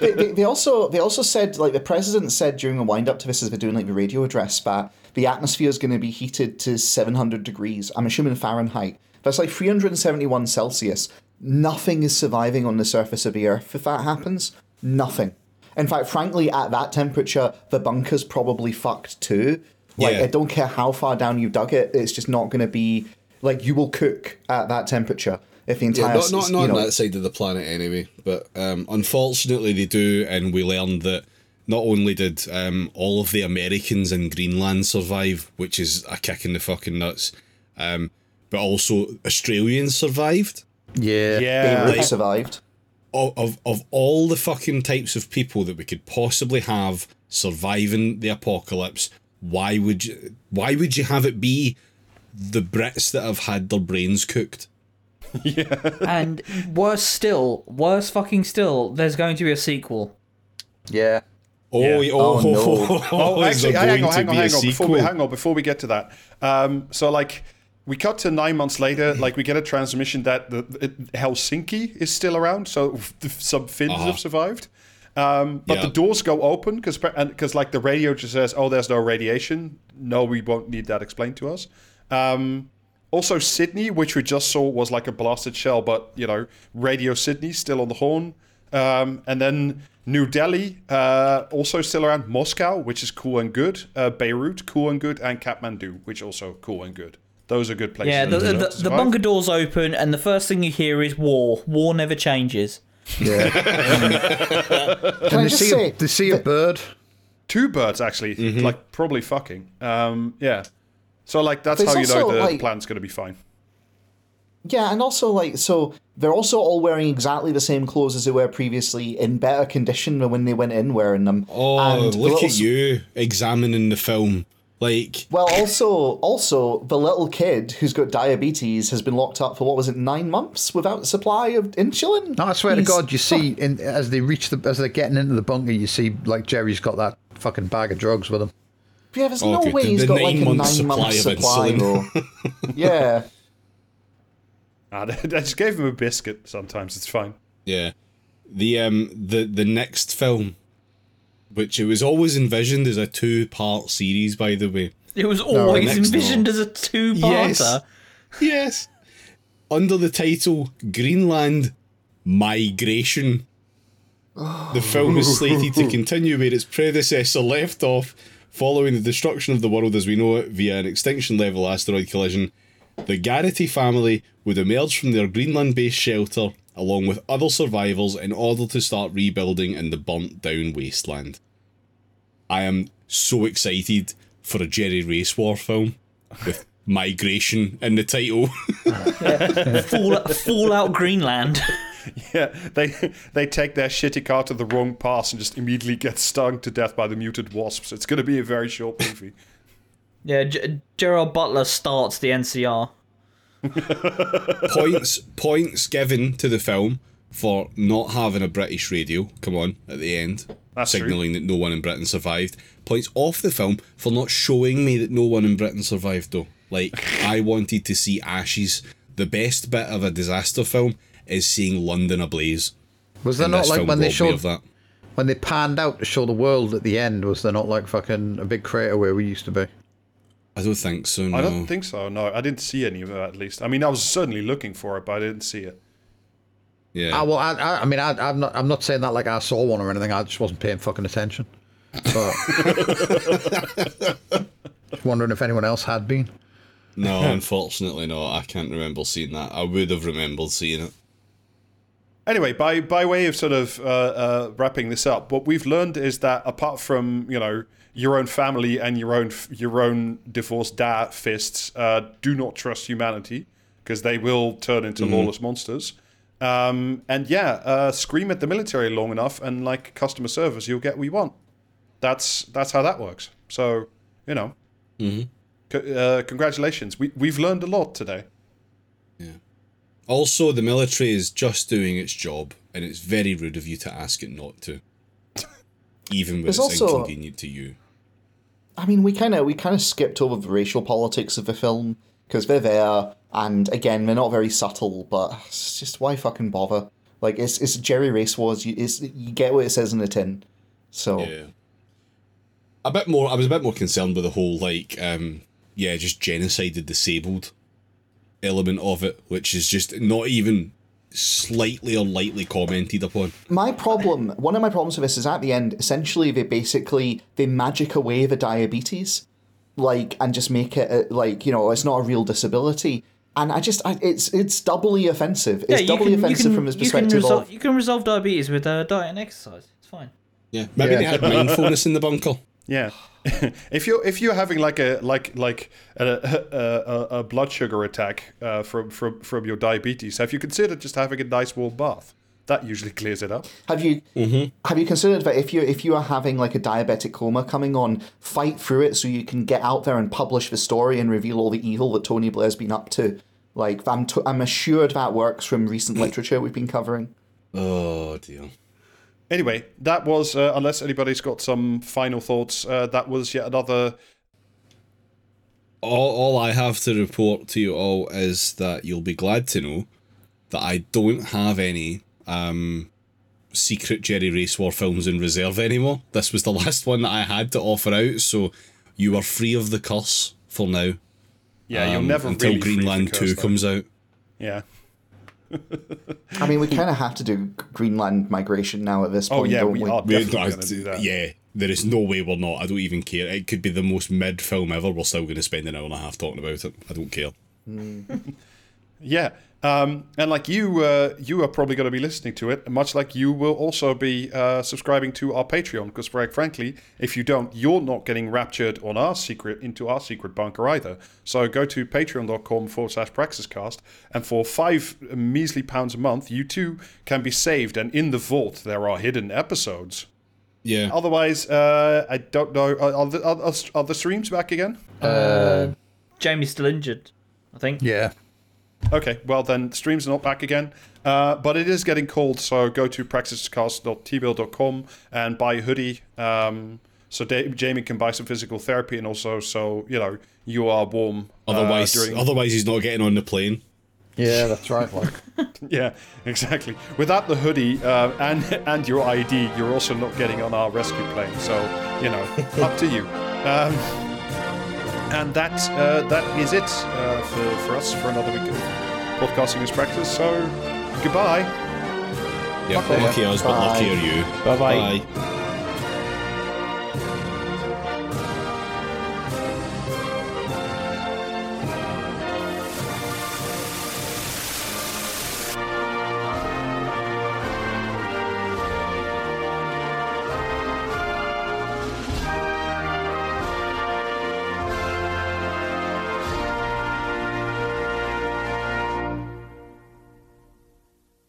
they, they, they also they also said like the president said during a wind up to this as they're doing like the radio address that the atmosphere is going to be heated to 700 degrees i'm assuming fahrenheit that's like 371 celsius nothing is surviving on the surface of the earth if that happens nothing in fact frankly at that temperature the bunker's probably fucked too like Yeah. i don't care how far down you dug it it's just not going to be like you will cook at that temperature if the entire Yeah, not s- not, you not on that side of the planet anyway. But um, unfortunately, they do, and we learned that not only did um, all of the Americans in Greenland survive, which is a kick in the fucking nuts, um, but also Australians survived. Yeah. yeah. they like- survived of, of of all the fucking types of people that we could possibly have surviving the apocalypse, why would you why would you have it be the Brits that have had their brains cooked? Yeah. and worse still, worse fucking still, there's going to be a sequel. Yeah. Oh, Yeah. oh, Oh, no. Oh, is actually, hang on, hang on, hang on. Before we, hang on, before we get to that. Um, so, like, we cut to nine months later. Like, we get a transmission that the, it, Helsinki is still around. So, f- some Finns Uh-huh. have survived. Um, but Yeah. the doors go open because, because like, the radio just says, "Oh, there's no radiation." No, we won't need that explained to us. Um, also, Sydney, which we just saw, was like a blasted shell, but you know, Radio Sydney still on the horn. Um, and then New Delhi, uh, also still around. Moscow, which is cool and good. Uh, Beirut, cool and good, and Kathmandu, which also cool and good. Those are good places. Yeah, the, to the, the, the bunker doors open, and the first thing you hear is war. War never changes. Yeah. Can I they see, say, a, they see a bird. two birds actually, Mm-hmm. like probably fucking. Um, yeah. So like that's There's how you know the like- plan's going to be fine. Yeah, and also like so they're also all wearing exactly the same clothes as they were previously in better condition than when they went in wearing them. Oh, And look little at you examining the film. Like, Well, also, also the little kid who's got diabetes has been locked up for what was it, nine months without supply of insulin. No, I swear He's- to God, you see, in, as they reach the, as they're getting into the bunker, you see like Jerry's got that fucking bag of drugs with him. Yeah, there's Oh, no good. way The- he's the got like a nine-month nine supply month supply, insulin. though. yeah. Ah, I just gave him a biscuit. Sometimes it's fine. yeah, the um the the next film, which it was always envisioned as a two part series, by the way. It was always next envisioned as a two-parter. yes. Under the title Greenland Migration. The film is slated to continue where its predecessor left off, following the destruction of the world as we know it via an extinction level asteroid collision. The Garrity family would emerge from their Greenland based shelter along with other survivors in order to start rebuilding in the burnt down wasteland. I am so excited for a Jerry Racewar film with migration in the title. Fall, Fallout Greenland. Yeah, they they take their shitty car to the wrong pass and just immediately get stung to death by the muted wasps. It's going to be a very short movie. yeah, G- Gerard Butler starts the NCR. points points given to the film for not having a British radio. Come on, at the end, That's true. signaling that no one in Britain survived. Points off the film for not showing me that no one in Britain survived. Though, like I wanted to see ashes. The best bit of a disaster film is seeing London ablaze. Was there and not like when they showed that? when they panned out to show the world at the end? Was there not like fucking a big crater where we used to be? I don't think so. No. I don't think so. No, I didn't see any of that. At least, I mean, I was certainly looking for it, but I didn't see it. Yeah. Ah, well, I, I, I mean, I, I'm not, I'm not saying that like I saw one or anything. I just wasn't paying fucking attention. But just wondering if anyone else had been. no, unfortunately not. I can't remember seeing that. I would have remembered seeing it. Anyway, by by way of sort of uh, uh, wrapping this up, what we've learned is that apart from you know your own family and your own your own divorced dad fists, uh, do not trust humanity because they will turn into lawless monsters. Um, and yeah, uh, scream at the military long enough, and like customer service, you'll get what you want. That's that's how that works. So you know, co- uh, congratulations. We we've learned a lot today. Also, the military is just doing its job, and it's very rude of you to ask it not to. Even when There's it's also- inconvenient to you. I mean, we kind of we kind of skipped over the racial politics of the film because they're there, and again, they're not very subtle. But it's just why fucking bother? Like it's it's Jerry Racewars. You it's, you get what it says in the tin. So Yeah. A bit more. I was a bit more concerned with the whole like, um, yeah, just genocided disabled element of it, which is just not even slightly or lightly commented upon. my problem, one of my problems with this is at the end, essentially they basically they magic away the diabetes, like and just make it uh, like you know it's not a real disability. And I just, I, it's it's doubly offensive. It's doubly offensive from his you can, perspective resol- of you can resolve diabetes with uh, diet and exercise. It's fine. Yeah, maybe Yeah. they had mindfulness in the bunker. Yeah, if you're if you're having like a like like a, a, a, a blood sugar attack uh, from from from your diabetes, have you considered just having a nice warm bath? that usually clears it up. Have you have you considered that if you if you are having like a diabetic coma coming on, fight through it so you can get out there and publish the story and reveal all the evil that Tony Blair's been up to? Like I'm t- I'm assured that works from recent literature we've been covering. Oh dear. Anyway, that was uh, unless anybody's got some final thoughts. Uh, that was yet another. All, all I have to report to you all is that you'll be glad to know that I don't have any um, secret Jerry Racewar films in reserve anymore. This was the last one that I had to offer out, so you are free of the curse for now. Yeah, um, never until really free of the Greenland Two though. comes out. Yeah. I mean, we kind of have to do Greenland migration now at this Oh point, yeah, don't we we? are We- definitely going to do that. yeah, there is no way we're not. I don't even care. It could be the most mid film ever. We're still going to spend an hour and a half talking about it. I don't care. Yeah, um, and like you, uh, you are probably going to be listening to it, much like you will also be uh, subscribing to our Patreon. Because, very frankly, if you don't, you're not getting raptured on our secret into our secret bunker either. So go to patreon.com forward slash praxiscast, and for five measly pounds a month, you too can be saved. And in the vault, there are hidden episodes. Yeah. Otherwise, uh, I don't know. Are, are, the, are, are the streams back again? Jamie's still injured, I think. Yeah. Okay, well then, stream's not back again, uh, but it is getting cold. So go to praxiscast.teemill.com and buy a hoodie. Um, so da- Jamie can buy some physical therapy, and also so you know you are warm. uh, Otherwise, during otherwise he's not getting on the plane. Yeah, that's right. Like, yeah, exactly. Without the hoodie uh, and and your ID, you're also not getting on our rescue plane. So you know, up to you. Um, and that uh, that is it uh, for for us for another week of podcasting as praxis. So goodbye. Yeah, lucky us, but Bye. lucky are you. Bye-bye. Bye.